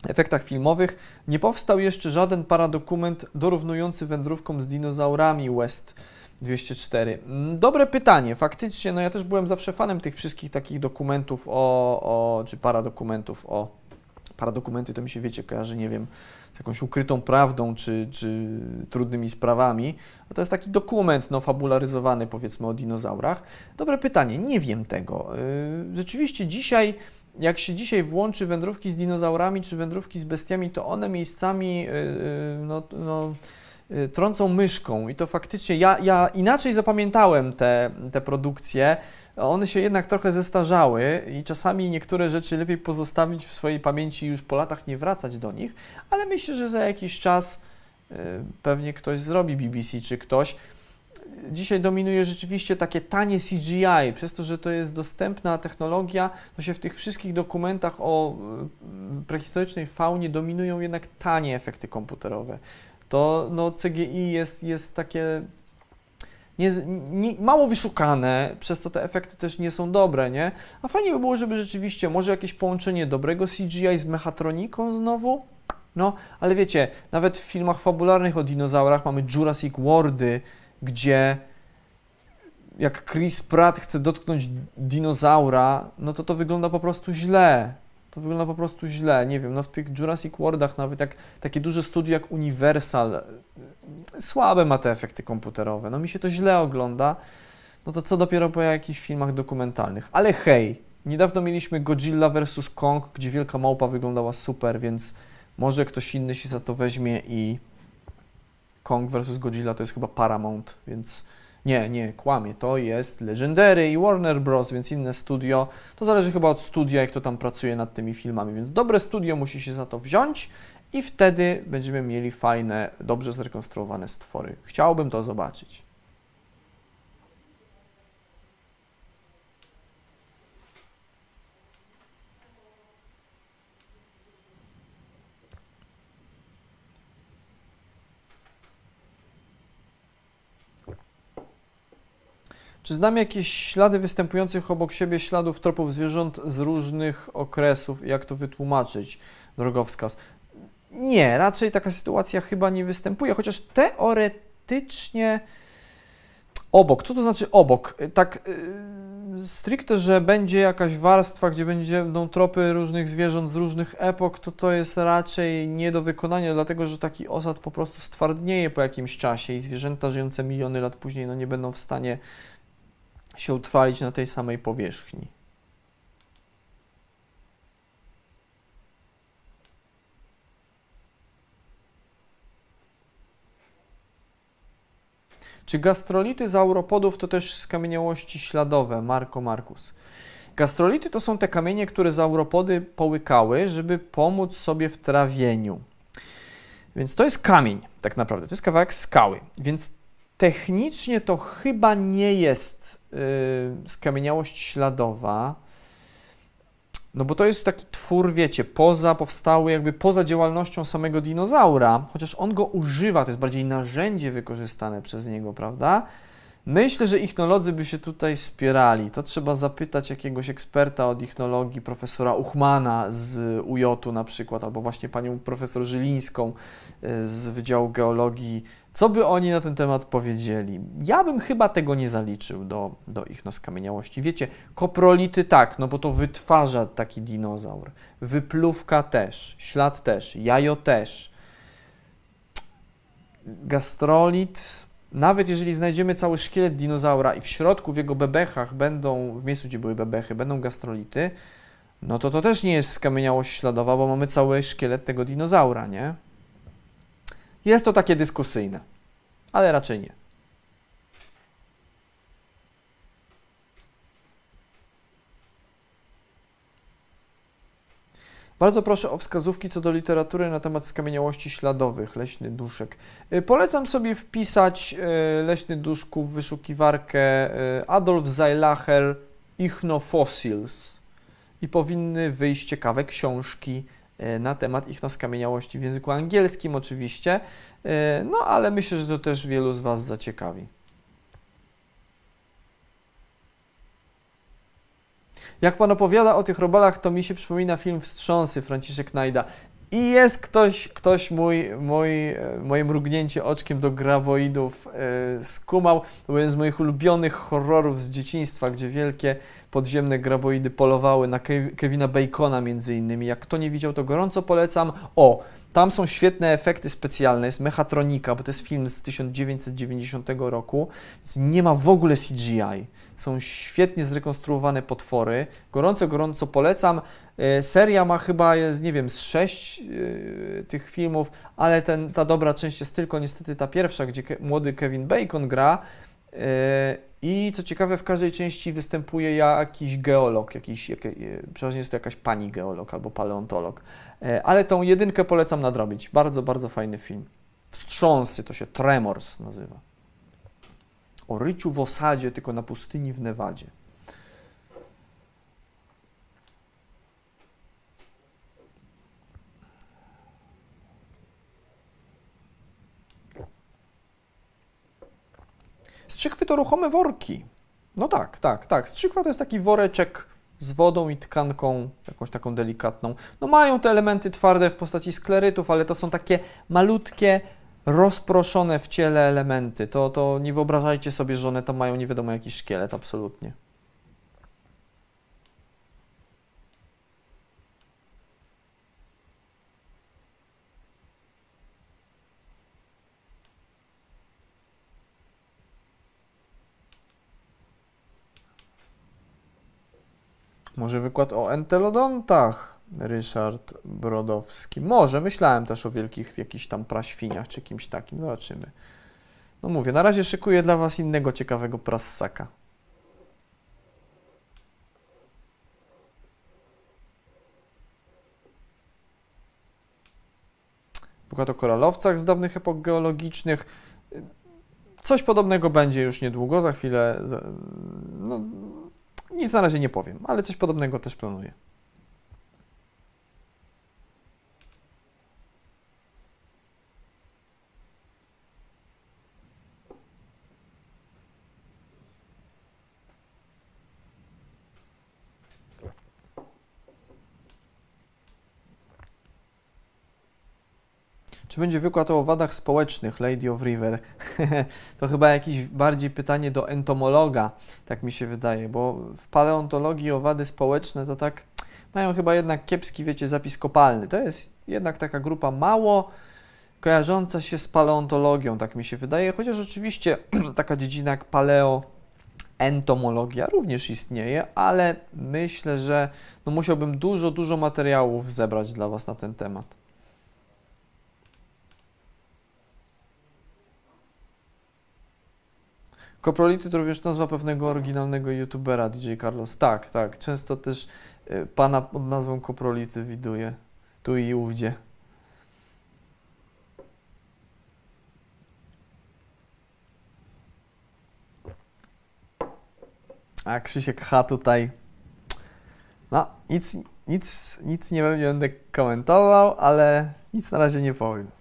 efektach filmowych nie powstał jeszcze żaden paradokument dorównujący wędrówkom z dinozaurami West 204? Mm, dobre pytanie, faktycznie, no ja też byłem zawsze fanem tych wszystkich takich dokumentów o, o czy paradokumentów o, paradokumenty to mi się, wiecie, kojarzy, nie wiem, z jakąś ukrytą prawdą, czy, czy trudnymi sprawami. No to jest taki dokument, no, fabularyzowany, powiedzmy, o dinozaurach. Dobre pytanie, nie wiem tego. Y, rzeczywiście dzisiaj jak się dzisiaj włączy wędrówki z dinozaurami czy wędrówki z bestiami, to one miejscami y, y, no, no, y, trącą myszką. I to faktycznie, ja, ja inaczej zapamiętałem te, te produkcje, one się jednak trochę zestarzały i czasami niektóre rzeczy lepiej pozostawić w swojej pamięci i już po latach nie wracać do nich, ale myślę, że za jakiś czas pewnie ktoś zrobi BBC czy ktoś, dzisiaj dominuje rzeczywiście takie tanie CGI, przez to, że to jest dostępna technologia, to się w tych wszystkich dokumentach o e, prehistorycznej faunie dominują jednak tanie efekty komputerowe. To no, CGI jest, jest takie nie, nie, mało wyszukane, przez co te efekty też nie są dobre, nie? A fajnie by było, żeby rzeczywiście może jakieś połączenie dobrego CGI z mechatroniką znowu, no, ale wiecie, nawet w filmach fabularnych o dinozaurach mamy Jurassic Worldy, gdzie jak Chris Pratt chce dotknąć dinozaura, no to to wygląda po prostu źle. To wygląda po prostu źle. Nie wiem, no w tych Jurassic Worldach nawet jak takie duże studio jak Universal słabe ma te efekty komputerowe. No mi się to źle ogląda. No to co dopiero po jakichś filmach dokumentalnych. Ale hej, niedawno mieliśmy Godzilla vs. Kong, gdzie wielka małpa wyglądała super, więc może ktoś inny się za to weźmie i Kong vs. Godzilla to jest chyba Paramount, więc nie, nie, kłamie. To jest Legendary i Warner Bros., więc inne studio. To zależy chyba od studia, jak to tam pracuje nad tymi filmami, więc dobre studio musi się za to wziąć i wtedy będziemy mieli fajne, dobrze zrekonstruowane stwory. Chciałbym to zobaczyć. Czy znamy jakieś ślady występujących obok siebie śladów tropów zwierząt z różnych okresów? Jak to wytłumaczyć? Drogowskaz. Nie, raczej taka sytuacja chyba nie występuje, chociaż teoretycznie obok. Co to znaczy obok? Tak yy, stricte, że będzie jakaś warstwa, gdzie będą tropy różnych zwierząt z różnych epok, to to jest raczej nie do wykonania, dlatego że taki osad po prostu stwardnieje po jakimś czasie i zwierzęta żyjące miliony lat później no, nie będą w stanie się utrwalić na tej samej powierzchni. Czy gastrolity zauropodów to też skamieniałości śladowe? Marko Markus. Gastrolity to są te kamienie, które zauropody połykały, żeby pomóc sobie w trawieniu. Więc to jest kamień, tak naprawdę. To jest kawałek skały. Więc technicznie to chyba nie jest skamieniałość śladowa, no bo to jest taki twór, wiecie, poza powstały, jakby poza działalnością samego dinozaura, chociaż on go używa, to jest bardziej narzędzie wykorzystane przez niego, prawda? Myślę, że ichnolodzy by się tutaj spierali. To trzeba zapytać jakiegoś eksperta od ichnologii, profesora Uchmana z UJ na przykład, albo właśnie panią profesor Żylińską y, z Wydziału Geologii, co by oni na ten temat powiedzieli. Ja bym chyba tego nie zaliczył do, do ichnoskamieniałości. Wiecie, koprolity tak, no bo to wytwarza taki dinozaur. Wypluwka też, ślad też, jajo też. Gastrolit nawet jeżeli znajdziemy cały szkielet dinozaura i w środku, w jego bebechach będą, w miejscu, gdzie były bebechy, będą gastrolity, no to to też nie jest skamieniałość śladowa, bo mamy cały szkielet tego dinozaura, nie? Jest to takie dyskusyjne, ale raczej nie. Bardzo proszę o wskazówki co do literatury na temat skamieniałości śladowych, leśny duszek. Y, polecam sobie wpisać y, leśny duszku w wyszukiwarkę y, Adolf Zeilacher Ichnofossils i powinny wyjść ciekawe książki na temat ichnoskamieniałości w języku angielskim oczywiście, no ale myślę, że to też wielu z Was zaciekawi. Jak pan opowiada o tych robalach, to mi się przypomina film Wstrząsy Franciszek Najda. I jest ktoś, ktoś mój, mój, moje mrugnięcie oczkiem do graboidów yy, skumał. To był jeden z moich ulubionych horrorów z dzieciństwa, gdzie wielkie podziemne graboidy polowały na Kevina Bacona między innymi. Jak kto nie widział, to gorąco polecam. O, tam są świetne efekty specjalne, jest mechatronika, bo to jest film z 1990 roku, więc nie ma w ogóle CGI. Są świetnie zrekonstruowane potwory. Gorąco, gorąco polecam. E, seria ma chyba, jest, nie wiem, z sześć yy, tych filmów, ale ten, ta dobra część jest tylko niestety ta pierwsza, gdzie młody Kevin Bacon gra. Yy, I co ciekawe, w każdej części występuje jakiś geolog, jakiś, jak, przeważnie jest to jakaś pani geolog albo paleontolog. Ale tą jedynkę polecam nadrobić. Bardzo, bardzo fajny film. Wstrząsy to się Tremors nazywa o ryciu w osadzie, tylko na pustyni w Nevadzie. Strzykwy to ruchome worki. No tak, tak, tak. Strzykwa to jest taki woreczek z wodą i tkanką, jakąś taką delikatną. No mają te elementy twarde w postaci sklerytów, ale to są takie malutkie, rozproszone w ciele elementy. To, to nie wyobrażajcie sobie, że one tam mają nie wiadomo jaki szkielet, absolutnie. Może wykład o entelodontach. Ryszard Brodowski. Może, myślałem też o wielkich jakichś tam praświniach czy kimś takim. Zobaczymy. No mówię, na razie szykuję dla Was innego ciekawego prassaka. Wykład o koralowcach z dawnych epok geologicznych. Coś podobnego będzie już niedługo, za chwilę. No, nic na razie nie powiem, ale coś podobnego też planuję. Czy będzie wykład o owadach społecznych, Lady of River? to chyba jakieś bardziej pytanie do entomologa, tak mi się wydaje, bo w paleontologii owady społeczne to tak mają chyba jednak kiepski, wiecie, zapis kopalny. To jest jednak taka grupa mało kojarząca się z paleontologią, tak mi się wydaje, chociaż oczywiście taka dziedzina jak paleo entomologia również istnieje, ale myślę, że no musiałbym dużo, dużo materiałów zebrać dla Was na ten temat. Koprolity to również nazwa pewnego oryginalnego youtubera DJ Carlos. Tak, tak. Często też y, pana pod nazwą Koprolity widuję tu i ówdzie. A Krzysiek H tutaj. No, nic, nic, nic nie będę komentował, ale nic na razie nie powiem.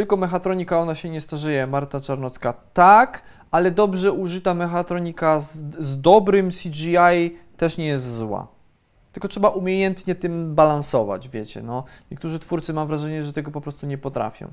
Tylko mechatronika, ona się nie starzeje, Marta Czarnocka. Tak, ale dobrze użyta mechatronika z, z dobrym CGI też nie jest zła. Tylko trzeba umiejętnie tym balansować, wiecie. No, niektórzy twórcy mam wrażenie, że tego po prostu nie potrafią.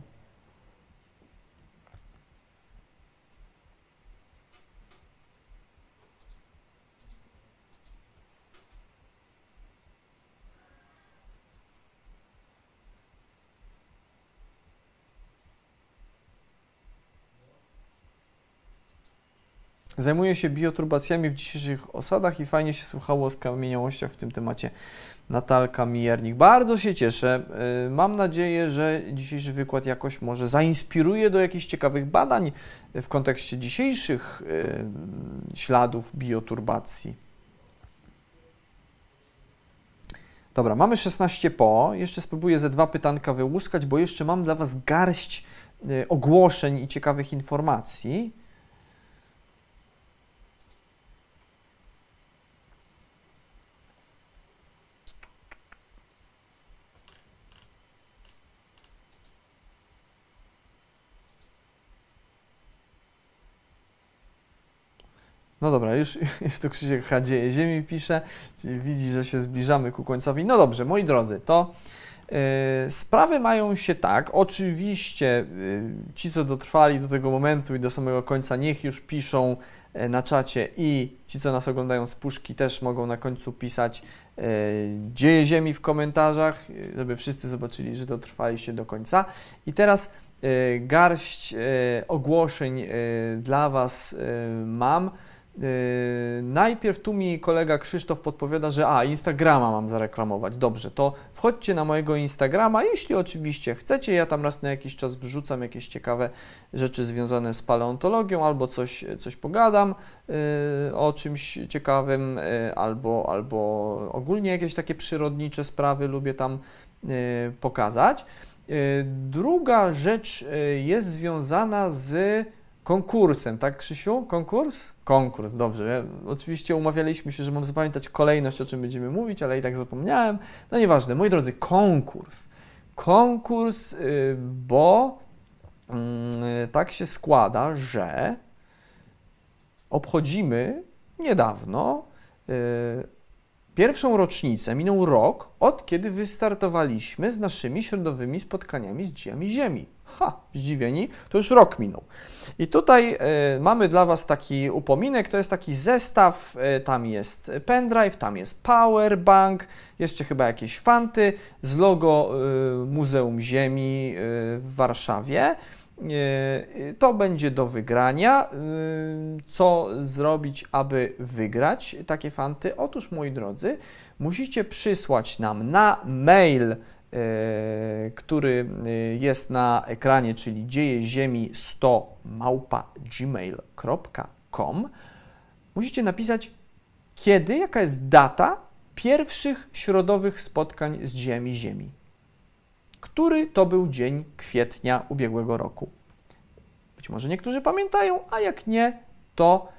Zajmuję się bioturbacjami w dzisiejszych osadach i fajnie się słuchało o skamieniałościach w tym temacie. Natalka Mijernik. Bardzo się cieszę. Y, mam nadzieję, że dzisiejszy wykład jakoś może zainspiruje do jakichś ciekawych badań w kontekście dzisiejszych y, śladów bioturbacji. Dobra, mamy 16 po. Jeszcze spróbuję ze dwa pytanka wyłuskać, bo jeszcze mam dla Was garść y, ogłoszeń i ciekawych informacji. No dobra, już, już tu Krzysiek Hadzieje Ziemi pisze, czyli widzi, że się zbliżamy ku końcowi. No dobrze, moi drodzy, to yy, sprawy mają się tak. Oczywiście yy, ci, co dotrwali do tego momentu i do samego końca, niech już piszą yy, na czacie i ci, co nas oglądają z puszki, też mogą na końcu pisać dzieje Ziemi w komentarzach, żeby wszyscy zobaczyli, że dotrwaliście do końca. I teraz garść ogłoszeń dla Was mam. Yy, najpierw tu mi kolega Krzysztof podpowiada, że a, Instagrama mam zareklamować. Dobrze, to wchodźcie na mojego Instagrama, jeśli oczywiście chcecie. Ja tam raz na jakiś czas wrzucam jakieś ciekawe rzeczy związane z paleontologią albo coś, coś pogadam yy, o czymś ciekawym, yy, albo, albo ogólnie jakieś takie przyrodnicze sprawy lubię tam pokazać. Druga rzecz jest związana z konkursem, tak Krzysiu? Konkurs? Konkurs, dobrze. Oczywiście umawialiśmy się, że mam zapamiętać kolejność, o czym będziemy mówić, ale i tak zapomniałem. No nieważne, moi drodzy, konkurs. Konkurs, y, bo mm, tak się składa, że obchodzimy niedawno y, pierwszą rocznicę, minął rok, od kiedy wystartowaliśmy z naszymi środowymi spotkaniami z dziejami Ziemi. Ha, zdziwieni, to już rok minął. I tutaj y, mamy dla Was taki upominek, to jest taki zestaw, y, tam jest pendrive, tam jest powerbank, jeszcze chyba jakieś fanty z logo y, Muzeum Ziemi w Warszawie. To będzie do wygrania. Co zrobić, aby wygrać takie fanty? Otóż, moi drodzy, musicie przysłać nam na mail który e, jest na ekranie, czyli dzieje ziemi 100 małpa gmail.com, musicie napisać, kiedy, jaka jest data pierwszych środowych spotkań z dziećmi Ziemi. Który to był dzień kwietnia ubiegłego roku. Być może niektórzy pamiętają, a jak nie, to,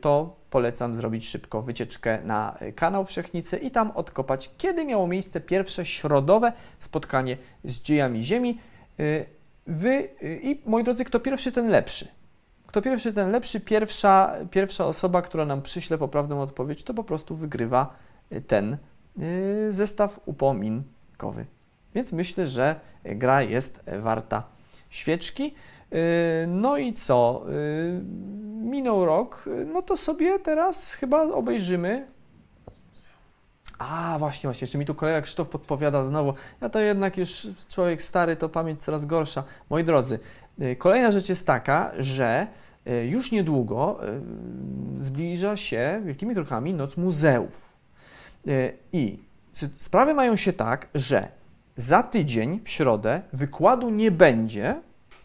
to polecam zrobić szybko wycieczkę na kanał Wszechnicy i tam odkopać, kiedy miało miejsce pierwsze środowe spotkanie z dziejami Ziemi. Y, wy y, i moi drodzy, kto pierwszy, ten lepszy. Kto pierwszy, ten lepszy. Pierwsza, pierwsza osoba, która nam przyśle poprawną odpowiedź, to po prostu wygrywa ten zestaw upominkowy. Więc myślę, że gra jest warta świeczki. No i co? minął rok, no to sobie teraz chyba obejrzymy. A, właśnie, właśnie, jeszcze mi tu kolega Krzysztof podpowiada znowu. Ja to jednak już człowiek stary, to pamięć coraz gorsza. Moi drodzy, y, kolejna rzecz jest taka, że y, już niedługo y, zbliża się wielkimi krokami Noc Muzeów. I sprawy mają się tak, że za tydzień w środę wykładu nie będzie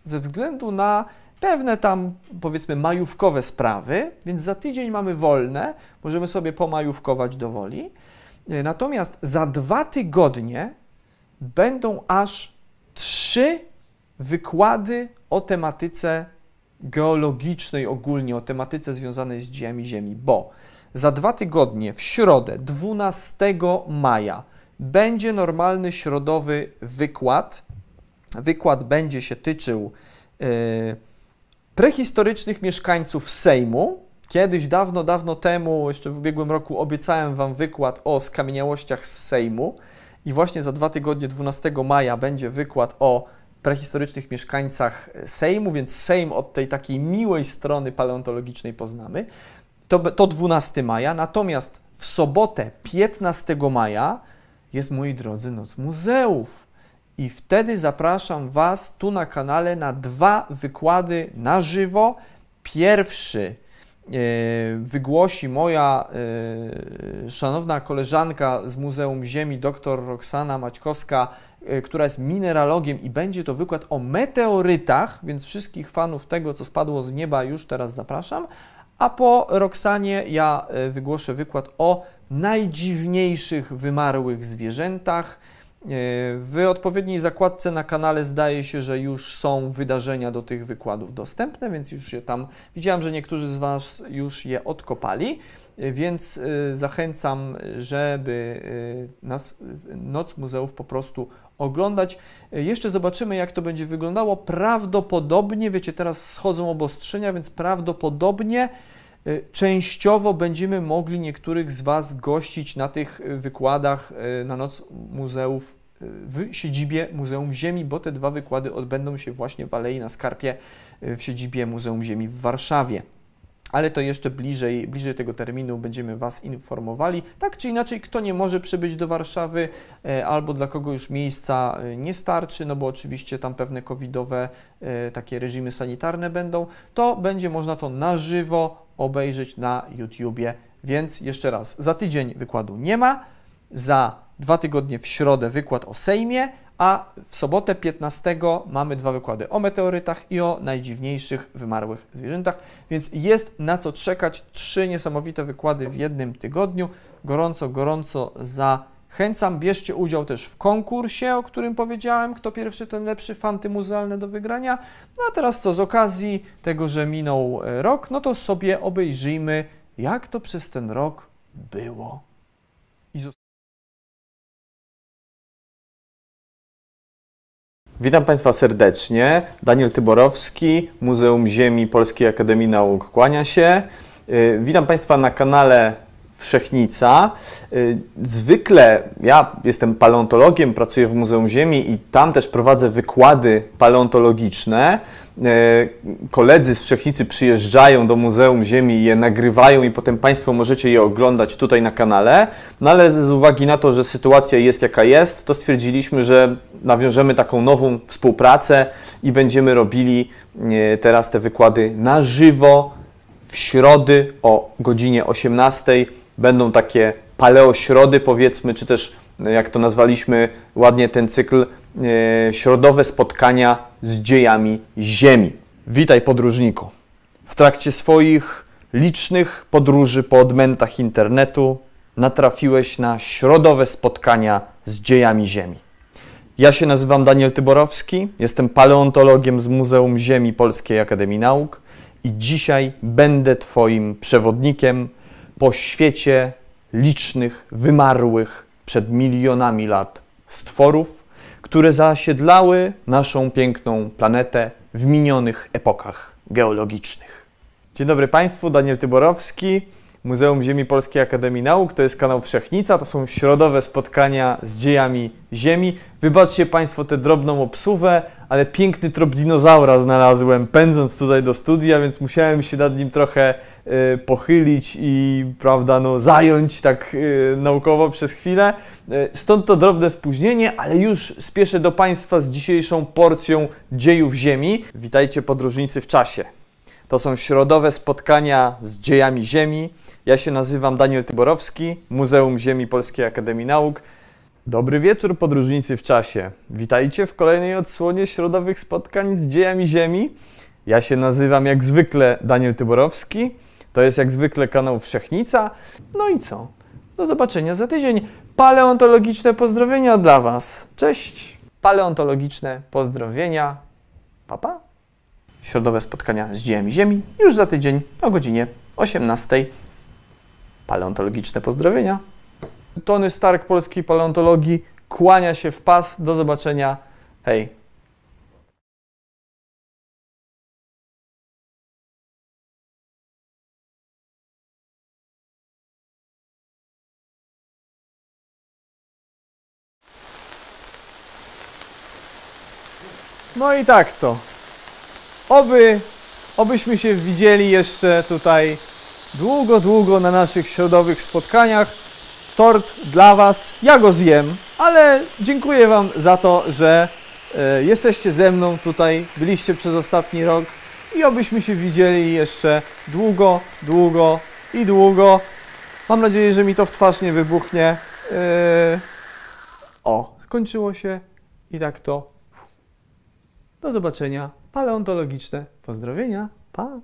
ze względu na pewne tam, powiedzmy, majówkowe sprawy, więc za tydzień mamy wolne, możemy sobie pomajówkować do woli. E, natomiast za dwa tygodnie będą aż trzy wykłady o tematyce geologicznej ogólnie, o tematyce związanej z dziejami Ziemi, bo za dwa tygodnie, w środę, 12 maja, będzie normalny środowy wykład. Wykład będzie się tyczył yy, prehistorycznych mieszkańców Sejmu. Kiedyś, dawno, dawno temu, jeszcze w ubiegłym roku, obiecałem Wam wykład o skamieniałościach z Sejmu. I właśnie za dwa tygodnie, 12 maja, będzie wykład o prehistorycznych mieszkańcach Sejmu, więc Sejm od tej takiej miłej strony paleontologicznej poznamy. To, to 12 maja, natomiast w sobotę 15 maja jest, moi drodzy, Noc Muzeów. I wtedy zapraszam Was tu na kanale na dwa wykłady na żywo. Pierwszy e, wygłosi moja e, szanowna koleżanka z Muzeum Ziemi, dr Roxana Maćkowska, e, która jest mineralogiem i będzie to wykład o meteorytach, więc wszystkich fanów tego, co spadło z nieba, już teraz zapraszam. A po Roxanie ja wygłoszę wykład o najdziwniejszych wymarłych zwierzętach. W odpowiedniej zakładce na kanale zdaje się, że już są wydarzenia do tych wykładów dostępne, więc już się tam widziałem, że niektórzy z Was już je odkopali, więc e, zachęcam, żeby nas, Noc Muzeów po prostu oglądać. Jeszcze zobaczymy, jak to będzie wyglądało. Prawdopodobnie, wiecie, teraz wschodzą obostrzenia, więc prawdopodobnie Y, częściowo będziemy mogli niektórych z Was gościć na tych y, wykładach y, na Noc Muzeów w siedzibie Muzeum Ziemi, bo te dwa wykłady odbędą się właśnie w Alei na Skarpie w siedzibie Muzeum Ziemi w Warszawie. Ale to jeszcze bliżej, bliżej tego terminu będziemy Was informowali. Tak czy inaczej, kto nie może przybyć do Warszawy, albo dla kogo już miejsca nie starczy, no bo oczywiście tam pewne covidowe takie reżimy sanitarne będą, to będzie można to na żywo obejrzeć na YouTubie. Więc jeszcze raz, za tydzień wykładu nie ma, za dwa tygodnie w środę wykład o Sejmie, a w sobotę 15 mamy dwa wykłady o meteorytach i o najdziwniejszych wymarłych zwierzętach, więc jest na co czekać. Trzy niesamowite wykłady w jednym tygodniu. Gorąco, gorąco za Chęcam, bierzcie udział też w konkursie, o którym powiedziałem, kto pierwszy, ten lepszy, fanty muzealne do wygrania. No a teraz co, z okazji tego, że minął e, rok, no to sobie obejrzyjmy, jak to przez ten rok było. Witam Państwa serdecznie. Daniel Tyborowski, Muzeum Ziemi Polskiej Akademii Nauk kłania się. E, witam Państwa na kanale Wszechnica. Y, zwykle ja jestem paleontologiem, pracuję w Muzeum Ziemi i tam też prowadzę wykłady paleontologiczne. Y, koledzy z Wszechnicy przyjeżdżają do Muzeum Ziemi je nagrywają i potem Państwo możecie je oglądać tutaj na kanale. No ale z uwagi na to, że sytuacja jest jaka jest, to stwierdziliśmy, że nawiążemy taką nową współpracę i będziemy robili y, teraz te wykłady na żywo w środy o godzinie 18 będą takie paleośrody, powiedzmy, czy też, no, jak to nazwaliśmy ładnie ten cykl, e, środowe spotkania z dziejami Ziemi. Witaj, podróżniku. W trakcie swoich licznych podróży po odmętach internetu natrafiłeś na środowe spotkania z dziejami Ziemi. Ja się nazywam Daniel Tyborowski, jestem paleontologiem z Muzeum Ziemi Polskiej Akademii Nauk i dzisiaj będę Twoim przewodnikiem po świecie licznych, wymarłych przed milionami lat stworów, które zasiedlały naszą piękną planetę w minionych epokach geologicznych. Dzień dobry Państwu, Daniel Tyborowski, Muzeum Ziemi Polskiej Akademii Nauk, to jest kanał Wszechnica, to są środowe spotkania z dziejami Ziemi. Wybaczcie Państwo tę drobną obsuwę, ale piękny trop dinozaura znalazłem pędząc tutaj do studia, więc musiałem się nad nim trochę y, pochylić i prawda, no, zająć tak y, naukowo przez chwilę. Y, stąd to drobne spóźnienie, ale już spieszę do Państwa z dzisiejszą porcją dziejów Ziemi. Witajcie podróżnicy w czasie. To są środowe spotkania z dziejami Ziemi. Ja się nazywam Daniel Tyborowski, Muzeum Ziemi Polskiej Akademii Nauk. Dobry wieczór, podróżnicy w czasie. Witajcie w kolejnej odsłonie środowych spotkań z dziejami Ziemi. Ja się nazywam jak zwykle Daniel Tyborowski. To jest jak zwykle kanał Wszechnica. No i co? Do zobaczenia za tydzień. Paleontologiczne pozdrowienia dla Was. Cześć! Paleontologiczne pozdrowienia. Papa? środowe spotkania z dziejami Ziemi już za tydzień o godzinie 18. Paleontologiczne pozdrowienia. Tony Stark polskiej paleontologii kłania się w pas. Do zobaczenia. Hej. No i tak to. Oby, obyśmy się widzieli jeszcze tutaj długo, długo na naszych środowych spotkaniach. Tort dla Was, ja go zjem, ale dziękuję Wam za to, że e, jesteście ze mną tutaj, byliście przez ostatni rok i obyśmy się widzieli jeszcze długo, długo i długo. Mam nadzieję, że mi to w twarz nie wybuchnie. E, o, skończyło się i tak to do zobaczenia. Paleontologiczne pozdrowienia. Pa!